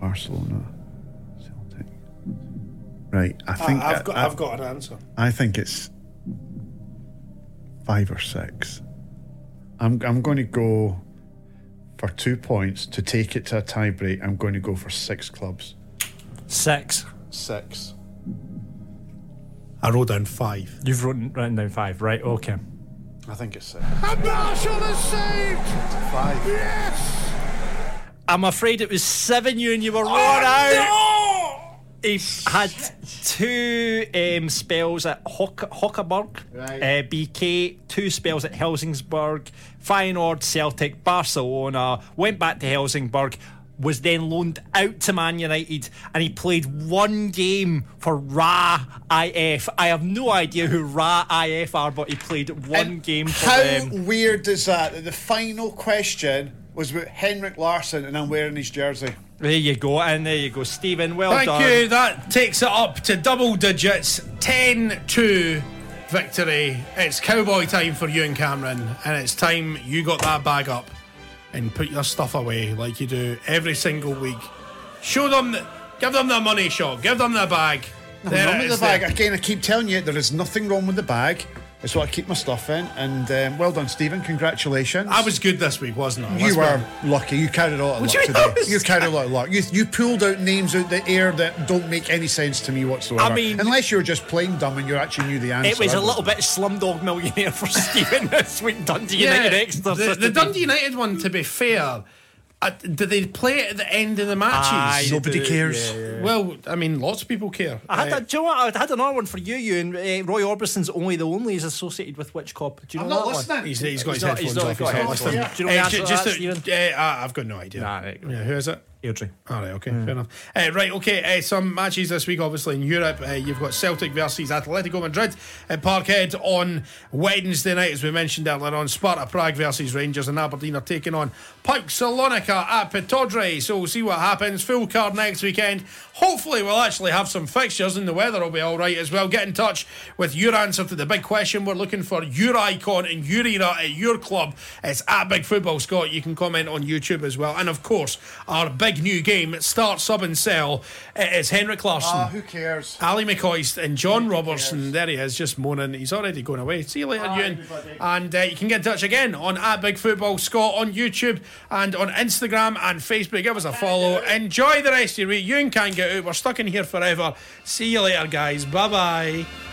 Barcelona, Celtic. Right, I think I, have got, I, I've got an answer. I think it's five or six. I'm I'm going to go for two points to take it to a tie break. I'm going to go for six clubs. Six. Six. I wrote down five. You've written, written down five, right? Okay. I think it's six. And Marshall has saved! Five. Yes! I'm afraid it was seven. You and you were wrong out. He had two um, spells at Hock- Högaborg, Right. uh, BK, two spells at Helsingborg, Feyenoord, Celtic, Barcelona, went back to Helsingborg, was then loaned out to Man United, and he played one game for Råå IF. I have no idea who Råå IF are, but he played one And game for How them. weird is? That the final question was about Henrik Larsson, and I'm wearing his jersey. There you go, and there you go, Steven. Well Thank done. you. That takes it up to double digits 10 2 victory. It's cowboy time for you and Cameron, and it's time you got that bag up and put your stuff away like you do every single week. Show them that Give them the money shot. Give them the bag. Nothing There wrong with the bag. there. Again, I keep telling you, there is nothing wrong with the bag. It's what I keep my stuff in. And um, well done, Steven. Congratulations. I was good this week, wasn't I? You Let's were be- lucky. You carried a lot of Would luck you today. know? You carried a lot of luck. You, you pulled out names out the air that don't make any sense to me whatsoever. I mean- unless you were just plain dumb and you actually knew the answer. It was a little bit Slumdog Millionaire for Steven this week. Dundee United Exeter. the, the Dundee United one, to be fair, uh, do they play it at the end of the matches? Aye, Nobody do, cares. yeah, yeah. Well, I mean, lots of people care. I had, Uh, that, do you know what? I had another one for you, you and uh, Roy Orbison's Only the Lonely is associated with which cop? Do you know I'm not that one? listening. He's, he's got He's his not- headphones he's not off. got He's not headphones. listening. Do you know the Uh, answer ju- to just that, to- uh, uh, I've got no idea. Nah, right, Yeah, who is it? Airdrie. All right, okay, fair enough. Uh, right, okay, uh, some matches this week, obviously, in Europe. Uh, you've got Celtic versus Atletico Madrid at Parkhead on Wednesday night, as we mentioned earlier on. Sparta Prague versus Rangers, and Aberdeen are taking on PAOK Salonika at Pittodrie. So we'll see what happens. Full card next weekend. Hopefully, we'll actually have some fixtures, and the weather will be all right as well. Get in touch with your answer to the big question. We're looking for your icon and your era at your club. It's at Big Football Scot. You can comment on YouTube as well. And of course, our big new game, starts Sub and Sell. It's Henrik Larsson. Ah, who cares? Ally McCoist and John Robertson. There he is, just moaning. He's already going away. See you later, Ewen. And uh, you can get in touch again on at Big Football Scot on YouTube and on Instagram and Facebook. Give us a follow. Enjoy the rest of your week. Ewen can't get out. We're stuck in here forever. See you later, guys. Bye bye.